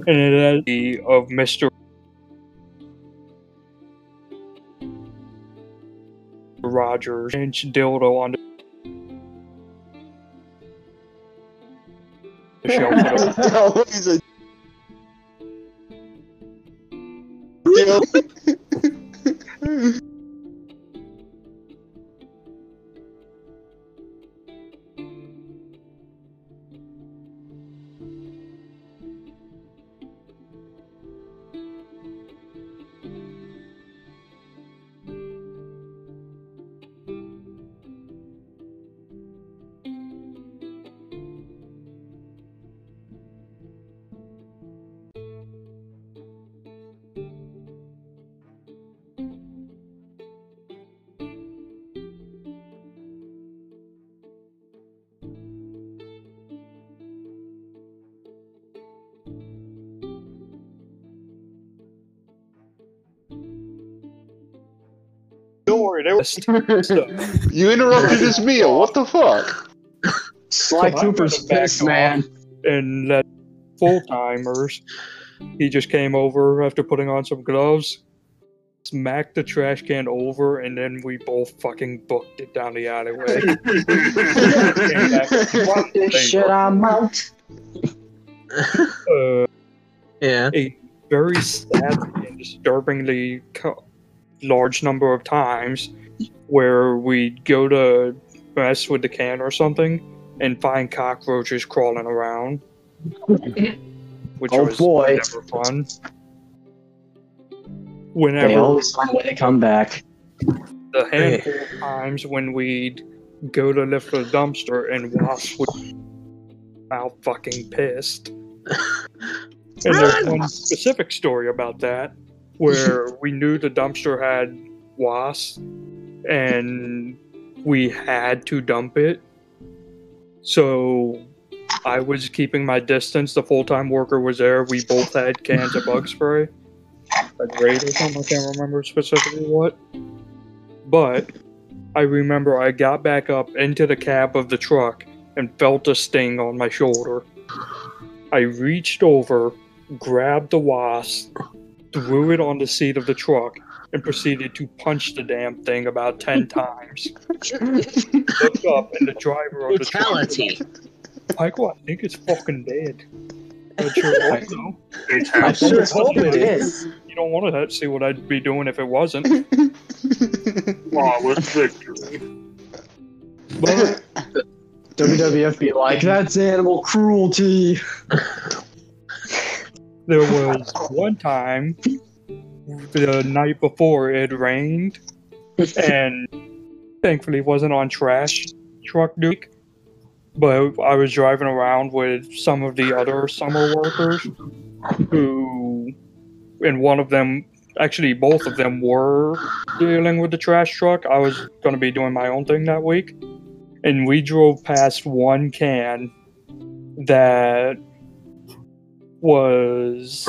And it has the of Mr. Rogers inch dildo on the shelf. No, he's a. Don't worry, there was stuff. You interrupted his meal. What the fuck? Sly Come on, Cooper's pissed, man. and that full timers. He just came over after putting on some gloves, smacked the trash can over, and then we both fucking booked it down the alleyway. Came back, Fuck this shit. I'm out. uh, Yeah. a very sadly and disturbingly co- large number of times where we'd go to mess with the can or something and find cockroaches crawling around. Which Oh, was boy. never fun. They always find a way to come back. the handful of times when we'd go to lift the dumpster and wasp would out fucking pissed. And there's one ah! specific story about that where we knew the dumpster had wasps and we had to dump it. So I was keeping my distance. The full time worker was there. We both had cans of bug spray. A grade or something. I can't remember specifically what. But I remember I got back up into the cab of the truck and felt a sting on my shoulder. I reached over, grabbed the wasp, threw it on the seat of the truck, and proceeded to punch the damn thing about 10 times. Looked up, and the driver of the truck. Fatality. Michael, I think it's fucking dead. I sure hope so. I sure think it's hope fucking. You don't want to see what I'd be doing if it wasn't. Flawless victory. But WWF be like, that's animal cruelty. There was one time, the night before it rained, and thankfully wasn't on trash truck duty. but I was driving around with some of the other summer workers who, and one of them, actually, both of them were dealing with the trash truck. I was going to be doing my own thing that week. And we drove past one can that was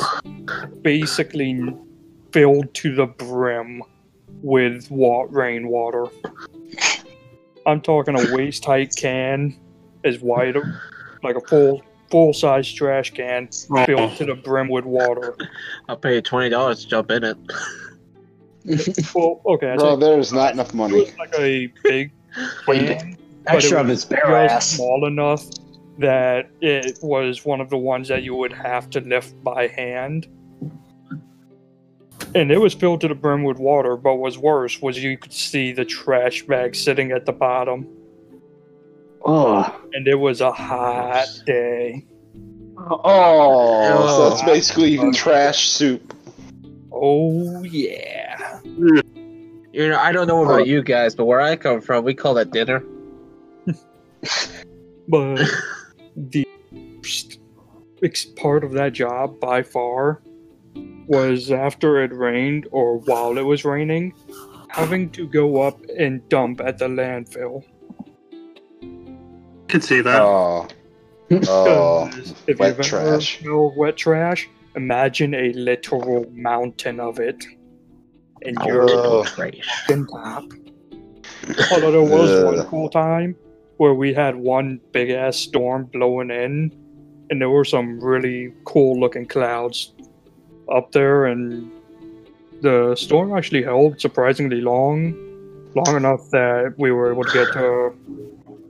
basically filled to the brim with wa- rainwater. I'm talking a waist height can, as wide, like a full full size trash can filled to the brim with water. I'll pay you twenty dollars to jump in it. Well, okay, I Bro, think there's not enough it money. was like a big can, but Extra it of was his bare ass. small enough that it was one of the ones that you would have to lift by hand. And it was filled to the brim with water, but what's worse was you could see the trash bag sitting at the bottom. Oh, And it was a hot day. Oh, so that's oh. basically even trash soup. Oh yeah. You know, I don't know about you guys, but where I come from, we call that dinner. But the worst part of that job by far was after it rained or while it was raining, having to go up and dump at the landfill. Could see that. Oh, oh, 'Cause if wet you've ever trash. smelled wet trash, imagine a literal mountain of it. And you're Oh. Top. Although there was one cool time where we had one big ass storm blowing in, and there were some really cool looking clouds up there, and the storm actually held surprisingly long, long enough that we were able to get to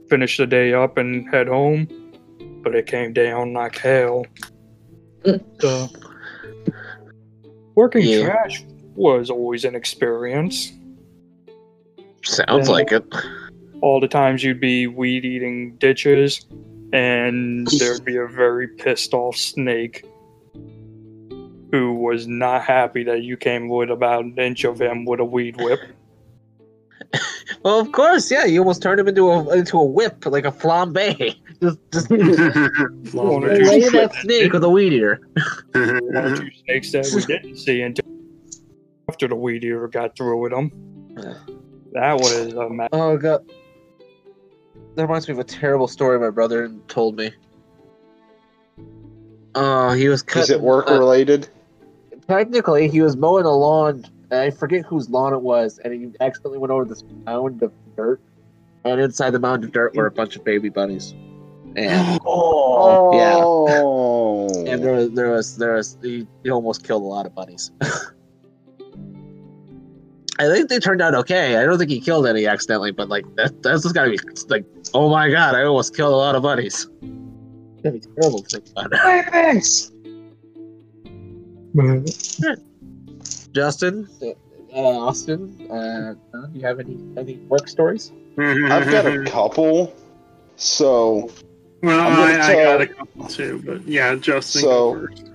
finish the day up and head home. But it came down like hell. So, working Yeah. trash was always an experience. Sounds Yeah. like it. All the times you'd be weed eating ditches and there'd be a very pissed off snake who was not happy that you came with about an inch of him with a weed whip. Well, of course, yeah. You almost turned him into a into a whip, like a flambe. Just, just lay Flambe. that snake with a weed eater. One or two snakes that we didn't see until after the weed eater got through with them. That was a ma- Oh god, that reminds me of a terrible story my brother told me. Oh, he was is it work uh, related? technically, he was mowing a lawn. And I forget whose lawn it was, and he accidentally went over this mound of dirt. And inside the mound of dirt were a bunch of baby bunnies. And oh, yeah. Oh, and there was there was there was he, he almost killed a lot of bunnies. I think they turned out okay. I don't think he killed any accidentally, but like that, that's just gotta be like, oh my god, I almost killed a lot of bunnies. That'd be terrible to think about. Babies! Justin, uh, Austin, uh, do you have any any work stories? I've got a couple. So Well, I'm gonna I, I got a couple too, but yeah, Justin. So- go first.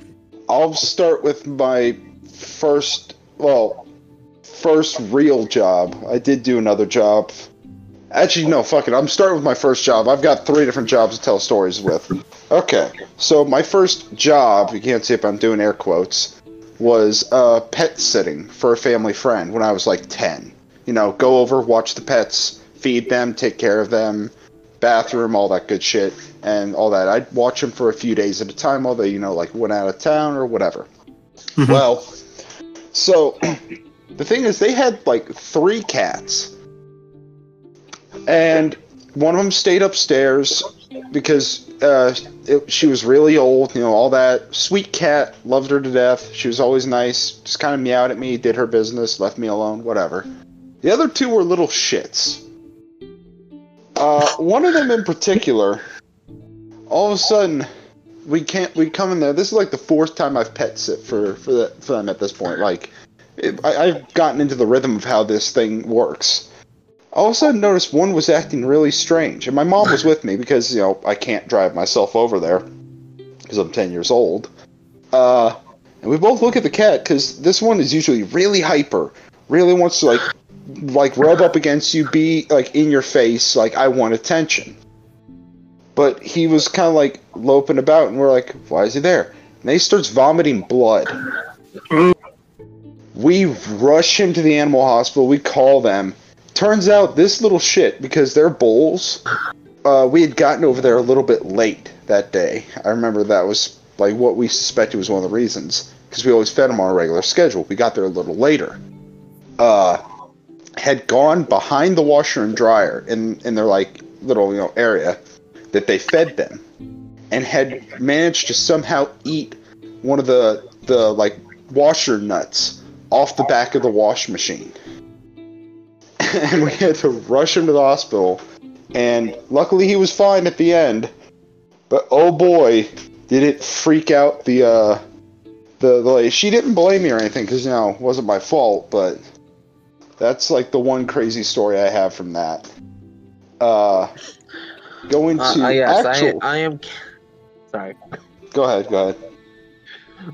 I'll start with my first, well, first real job. I did do another job. Actually, no, fuck it. I'm starting with my first job. I've got three different jobs to tell stories with. Okay, so my first job, you can't see if I'm doing air quotes, was uh, pet sitting for a family friend when I was like 10. You know, go over, watch the pets, feed them, take care of them, bathroom, all that good shit, and all that. I'd watch them for a few days at a time while they, you know, like went out of town or whatever. Mhm. Well, so the thing is, they had like three cats, and one of them stayed upstairs because uh, it, she was really old, you know, all that. Sweet cat, loved her to death. She was always nice, just kind of meowed at me, did her business, left me alone, whatever. The other two were little shits. Uh, one of them in particular, all of a sudden, we can't. We come in there. This is like the fourth time I've pet sit for for, the, for them at this point. Like, it, I, I've gotten into the rhythm of how this thing works. All of a sudden, noticed one was acting really strange, and my mom was with me because you know I can't drive myself over there because I'm ten years old. Uh, and we both look at the cat because this one is usually really hyper, really wants to like like rub up against you, be like in your face, like I want attention. but he was kind of like loping about, and we're like, why is he there? And he starts vomiting blood. We rush him to the animal hospital. We call them. Turns out this little shit, because they're bulls, uh, we had gotten over there a little bit late that day. I remember that was like what we suspected was one of the reasons, because we always fed them on a regular schedule. We got there a little later. Uh, had gone behind the washer and dryer in in their like little you know area that they fed them, and had managed to somehow eat one of the the like washer nuts off the back of the wash machine. and we had to rush him to the hospital. And luckily he was fine at the end. But oh boy, did it freak out the uh the, the lady. She didn't blame me or anything because you know it wasn't my fault, but that's like the one crazy story I have from that. Uh going to Uh, uh, yes, actual I, I am. Sorry. go ahead, go ahead.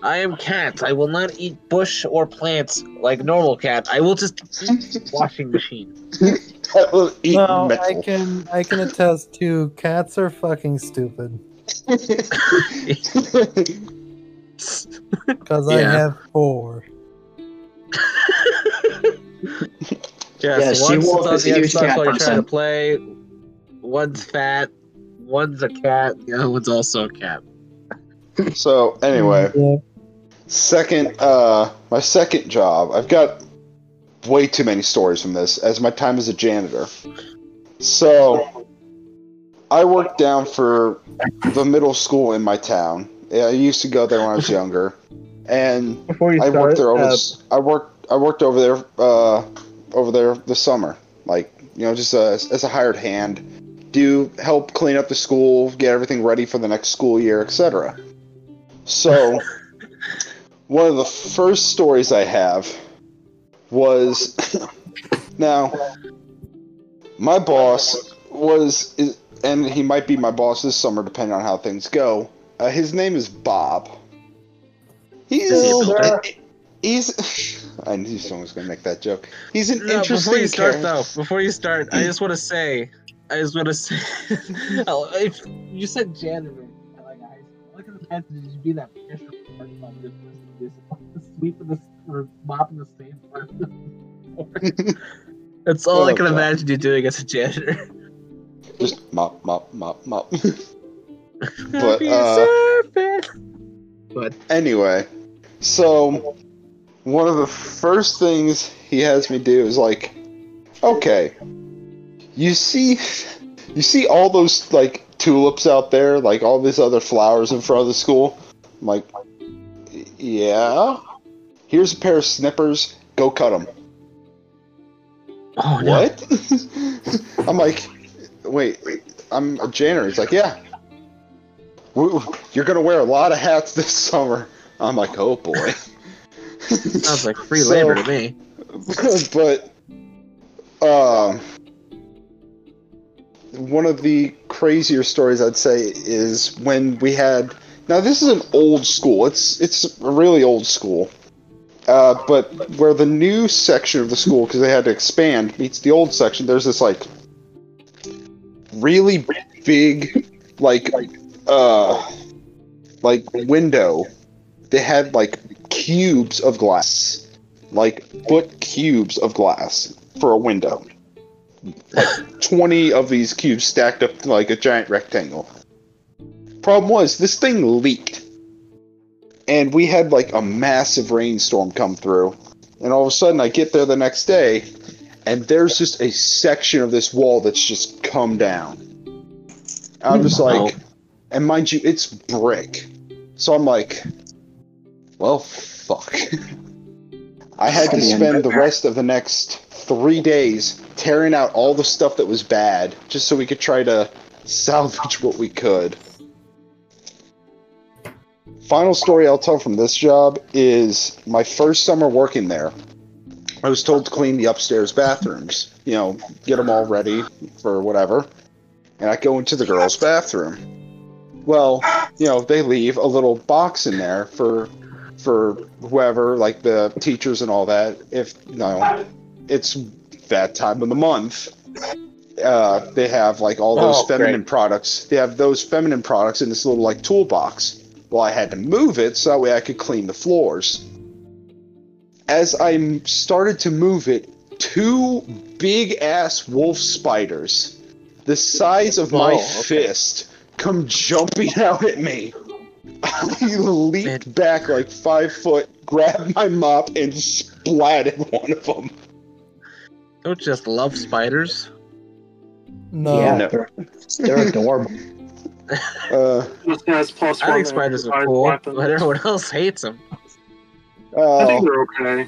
I am cat. I will not eat bush or plants like normal cat. I will just eat washing machine. I will eat Well, I can I can attest to cats are fucking stupid because I have four. Yes, Yeah, she one's wolf on the a huge Xbox cat while you're trying person. to play. One's fat. One's a cat. The other one's also a cat. So anyway, Yeah. second uh my second job i've got way too many stories from this as my time as a janitor. So i worked down for the middle school in my town. I used to go there when i was younger. And Before you i start, worked there over uh, i worked i worked over there uh over there this summer. Like you know just as, as a hired hand do help clean up the school get everything ready for the next school year etc so one of the first stories I have was now my boss was is, and he might be my boss this summer depending on how things go. Uh, his name is Bob. He's Still he's I knew someone was gonna make that joke. He's an No, interesting before you start character. though, before you start, I just want to say, I just want to say, oh, if you said janitor, at, like high school, look at the fact that you be that pressure part about this, this, this sweeping the or mopping the same part. of the. That's all I Oh, can God. imagine you doing as a janitor. Just mop, mop, mop, mop. But, uh, Anyway, so one of the first things he has me do is like, okay, you see, you see all those like tulips out there, like all these other flowers in front of the school. I'm like, yeah. Here's a pair of snippers. Go cut them. oh, no. What? I'm like, wait, I'm a janitor. He's like, yeah. You're gonna wear a lot of hats this summer. I'm like, oh boy. Sounds like free So- labor to me. but um, one of the crazier stories I'd say is when we had. Now this is an old school. It's it's a really old school. Uh, but where the new section of the school, because they had to expand, meets the old section, there's this like really big, like uh, like window. They had like cubes of glass like foot cubes of glass for a window. Like 20 of these cubes stacked up like a giant rectangle. Problem was, this thing leaked. And we had like a massive rainstorm come through. And all of a sudden, I get there the next day, and there's just a section of this wall that's just come down. I'm just like, and mind you, it's brick. So I'm like, well, fuck. I had to spend the rest of the next three days tearing out all the stuff that was bad, just so we could try to salvage what we could. Final story I'll tell from this job is my first summer working there. I was told to clean the upstairs bathrooms, you know, get them all ready for whatever. And I go into the girls' bathroom. Well, you know, they leave a little box in there for for whoever, like the teachers and all that, if you know it's that time of the month. uh, they have like all those Oh, feminine great. products. They have those feminine products in this little like toolbox. Well, I had to move it so that way I could clean the floors. As I started to move it, two big ass wolf spiders, the size of my Oh, okay. fist, come jumping out at me. I leaped back like five foot, grabbed my mop, and splatted one of them. Don't just love spiders. No. yeah, no. they're, they're adorable. Uh, This plus I one. think spiders are improvised cool, weapons. but everyone else hates them. I think uh, they're okay.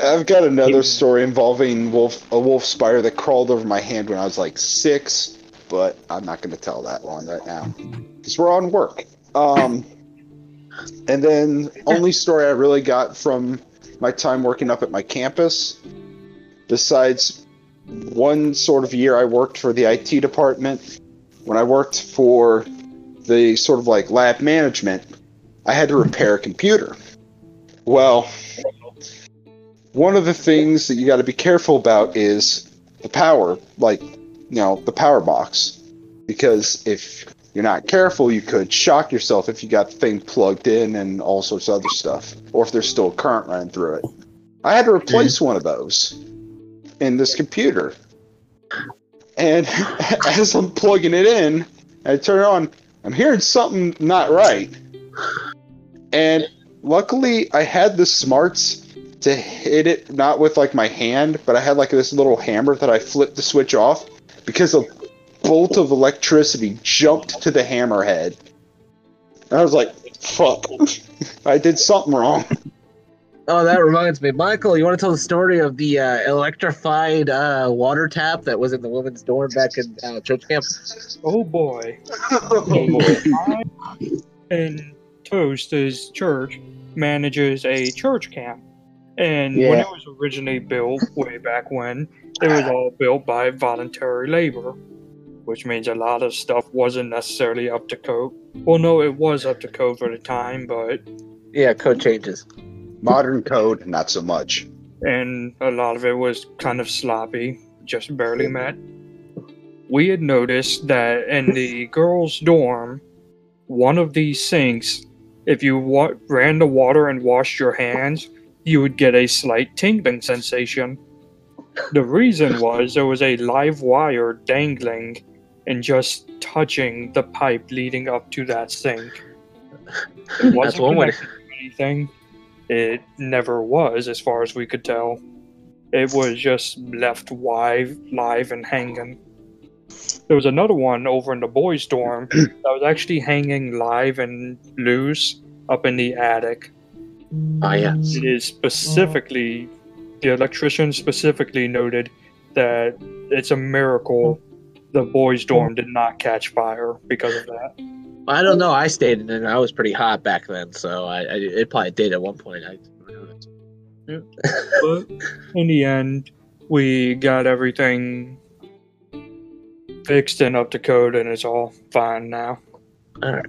I've got another story involving wolf, a wolf spider that crawled over my hand when I was like six, but I'm not going to tell that one right now because we're on work. Um, and then only story I really got from my time working up at my campus, besides one sort of year I worked for the IT department. When I worked for the sort of like lab management, I had to repair a computer. Well, one of the things that you got to be careful about is the power, like, you know, the power box. Because if you're not careful, you could shock yourself if you got the thing plugged in and all sorts of other stuff, or if there's still current running through it. I had to replace mm-hmm. one of those in this computer. And as I'm plugging it in, I turn it on, I'm hearing something not right. And luckily, I had the smarts to hit it not with like my hand, but I had like this little hammer that I flipped the switch off because a bolt of electricity jumped to the hammerhead. And I was like, fuck, I did something wrong. Oh, that reminds me, Michael. You want to tell the story of the uh, electrified uh, water tap that was in the women's dorm back in uh, church camp? Oh boy. oh boy! and Toast, his church, manages a church camp. And when it was originally built, way back when, it was all built by voluntary labor, which means a lot of stuff wasn't necessarily up to code. Well, no, it was up to code for the time, but Yeah, code changes. Modern code, not so much. and a lot of it was kind of sloppy, just barely met. We had noticed that in the girls' dorm, one of these sinks, if you wa- ran the water and washed your hands, you would get a slight tingling sensation. The reason was there was a live wire dangling and just touching the pipe leading up to that sink. It wasn't one way connected to anything. It never was, as far as we could tell. It was just left live, live and hanging. There was another one over in the boys' dorm that was actually hanging live and loose up in the attic. Ah, yes. It is specifically, the electrician specifically noted that it's a miracle the boys' dorm did not catch fire because of that. I don't know. I stayed in it. I was pretty hot back then, so I, I it probably did at one point. I, But in the end, we got everything fixed and up to code, and it's all fine now. All right.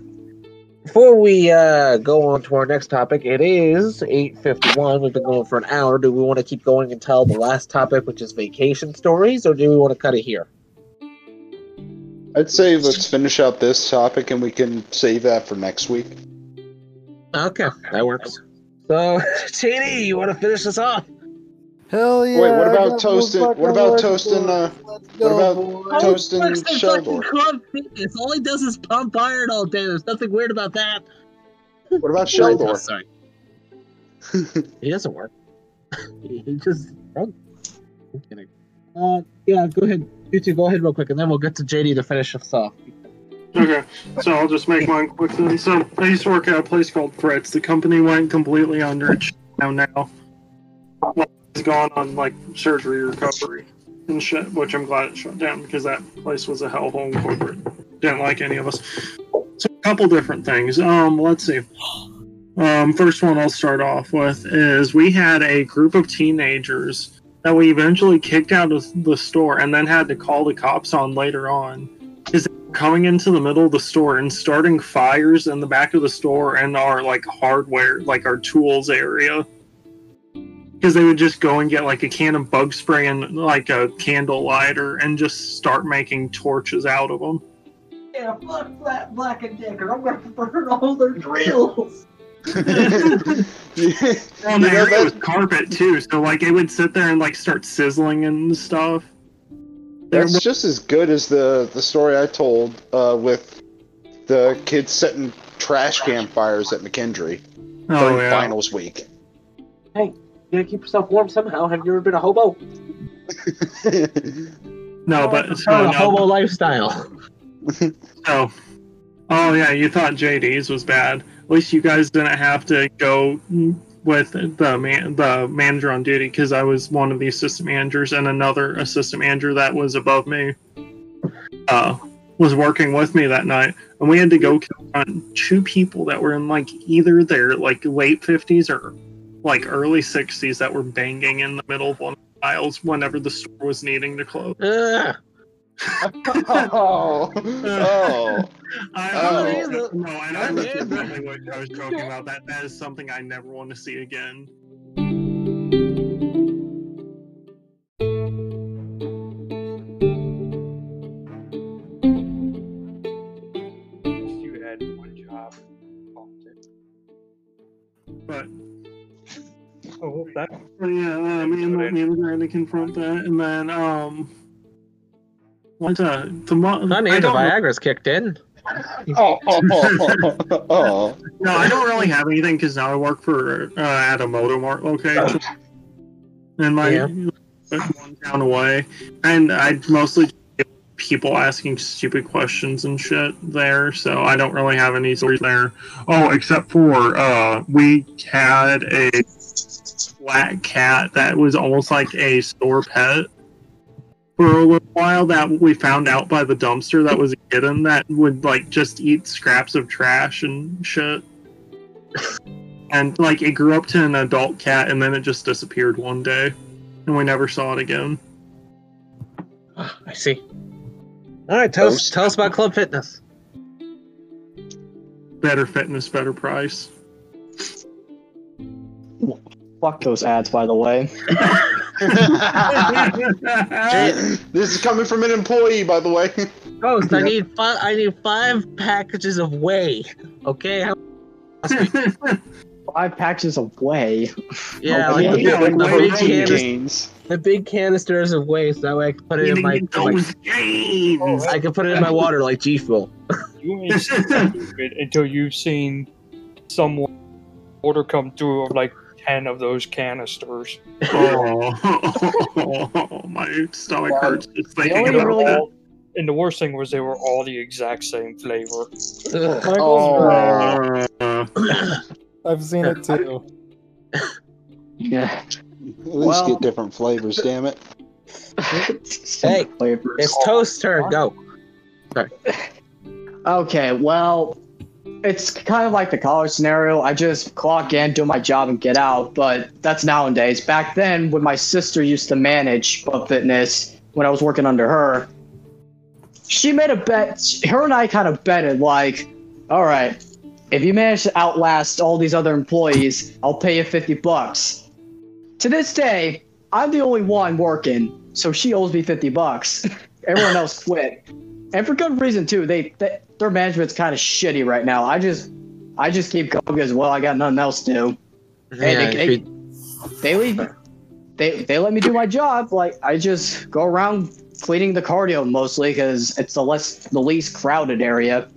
Before we uh, go on to our next topic, it is 8.51. We've been going for an hour. Do we want to keep going until the last topic, which is vacation stories, or do we want to cut it here? I'd say let's finish out this topic and we can save that for next week. Okay, that works. So, JD, you want to finish this off? Hell yeah. Wait, what about toasting- what about toasting, for- uh, what about Toasting Works Sheldor. fucking All he does is pump iron all day. There's nothing weird about that. What about Sorry, Sheldor? Sorry. he doesn't work. he he just. I'm kidding. Uh, yeah, go ahead. You two, go ahead real quick, and then we'll get to JD to finish us off. Okay, so I'll just make mine quick. So I used to work at a place called Fritz. The company went completely under. Down now. It's gone on like surgery recovery and shit, which I'm glad it shut down because that place was a hellhole corporate. Didn't like any of us. So a couple different things. Um, let's see. Um, first one I'll start off with is we had a group of teenagers that we eventually kicked out of the store and then had to call the cops on later on is coming into the middle of the store and starting fires in the back of the store and our like hardware, like our tools area. because they would just go and get like a can of bug spray and like a candle lighter and just start making torches out of them. Yeah, fuck Black, Black and Decker. I'm gonna burn all their drills. Well, You and the know, area was carpet too, so like it would sit there and like start sizzling and stuff. There That's just as good as the the story I told uh, with the kids setting trash can fires at McKendree Oh during yeah. finals week. Hey, you gotta keep yourself warm somehow. Have you ever been a hobo? No, but It's so, part of no, hobo lifestyle. so- oh yeah, you thought JD's was bad. At least you guys didn't have to go with the man, the manager on duty, because I was one of the assistant managers, and another assistant manager that was above me uh, was working with me that night, and we had to go confront two people that were in like either their like late fifties or like early sixties that were banging in the middle of one aisles whenever the store was needing to close. Ugh. Oh, oh. I Oh. no, and I I was did. exactly what I was joking about. That that is something I never want to see again. You had one job. But Oh, that yeah, uh, me and my manager had to confront that, and then um, what uh, the mo- Honey, I the don't, Viagra's kicked in. Oh, oh, oh, oh. no, I don't really have anything because now I work for uh, at a Moto Mart location, and my Yeah. one town away, and I mostly get people asking stupid questions and shit there, so I don't really have any stories there. Oh, except for uh, we had a black cat that was almost like a store pet for a little while that we found out by the dumpster that was a kitten that would like just eat scraps of trash and shit. And like it grew up to an adult cat and then it just disappeared one day and we never saw it again. Ah, I see. All right, tell us, tell us about Club Fitness. Better fitness, better price. Fuck those ads, by the way. this is coming from an employee, by the way. Ghost, I need five. I need five packages of whey. Okay. How- Five packages of whey. Yeah, Oh, like yeah, the, yeah, big, like the, whey big protein canis- Canes. the big canisters of whey, so that way I can put it in my. Eating like, those gains. I can put it in my water like G Fuel. you ain't stupid until you've seen someone order come through of like ten of those canisters. oh, my stomach Well, hurts just the thinking about really- that. And the worst thing was they were all the exact same flavor. Oh. I've seen it too. Yeah. At least Well- get different flavors, damn it. Hey, Flavors. It's Toast's turn. Go. Okay, well, it's kind of like the college scenario. I just clock in, do my job, and get out. But that's nowadays. Back then, when my sister used to manage Club Fitness, when I was working under her, she made a bet. Her and I kind of betted, like, all right, if you manage to outlast all these other employees, I'll pay you 50 bucks. To this day, I'm the only one working, so she owes me 50 bucks. Everyone else quit and for good reason too. They, they their management's kind of shitty right now. I just I just keep going because well, I got nothing else to do. Yeah, they, they, they leave. They they let me do my job. Like I just go around cleaning the cardio mostly because it's the less the least crowded area.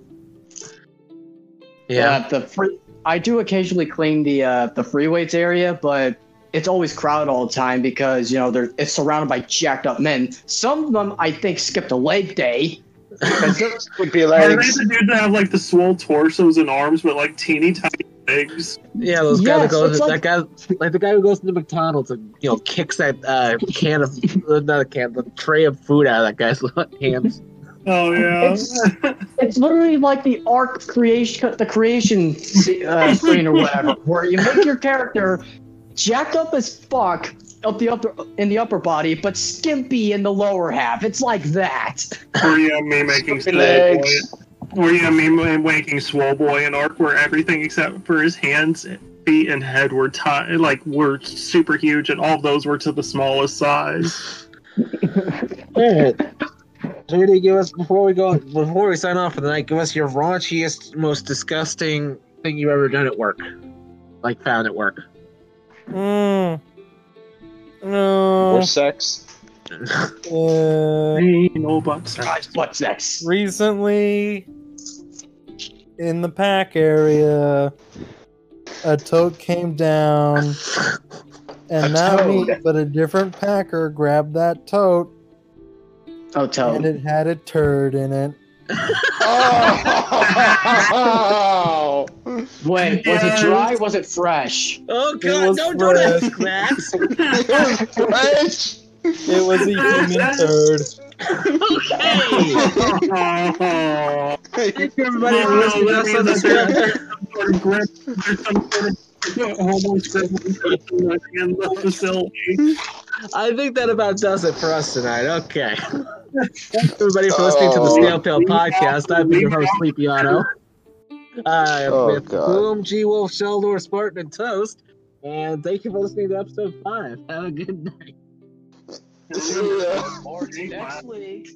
yeah. Uh, the free, I do occasionally clean the uh, the free weights area, but it's always crowded all the time because you know they're it's surrounded by jacked up men. Some of them I think skipped a leg day. 'Cause they're- Would be Are they legs. the dudes that have like the swole torsos and arms, but like teeny tiny legs? Yeah, those guys that Yes, go it's that like- guy like the guy who goes to McDonald's and you know kicks that uh, can of uh, not a can, the tray of food out of that guy's hands. Oh yeah. It's- it's literally like the ARK creation, the creation uh, screen or whatever, where you make your character jacked up as fuck up the upper in the upper body, but skimpy in the lower half. It's like that. or you have me making swole Legs. boy. Or you have me making swole boy an ARK where everything except for his hands feet and head were ti- like were super huge, and all those were to the smallest size. Alright. JD, give us before we go before we sign off for the night, give us your raunchiest, most disgusting thing you've ever done at work. Like found at work. Mm. No. Or sex. Uh, Hey, you know about sex. What's next? recently, in the pack area, a toad came down, and A not me, but a different packer grabbed that tote. Oh, tote. and it had a turd in it. Oh! Wait, was it dry? Was it fresh? oh god, don't do that, fresh. Max. it was fresh. It was a human turd. okay. Oh, Thank you everybody for listening to us on the Snail sort of grip, there's some sort of almost grip in the facility. I think that about does it for us tonight. Okay. Thanks everybody for listening to the oh. Snail Pail Podcast. I've been your host, Sleepy Otto. Uh, Oh, with God. Boom, Gwolf, Sheldor, Spartan, and Toast. And thank you for listening to episode five. Have a good night. Yeah. Or next week.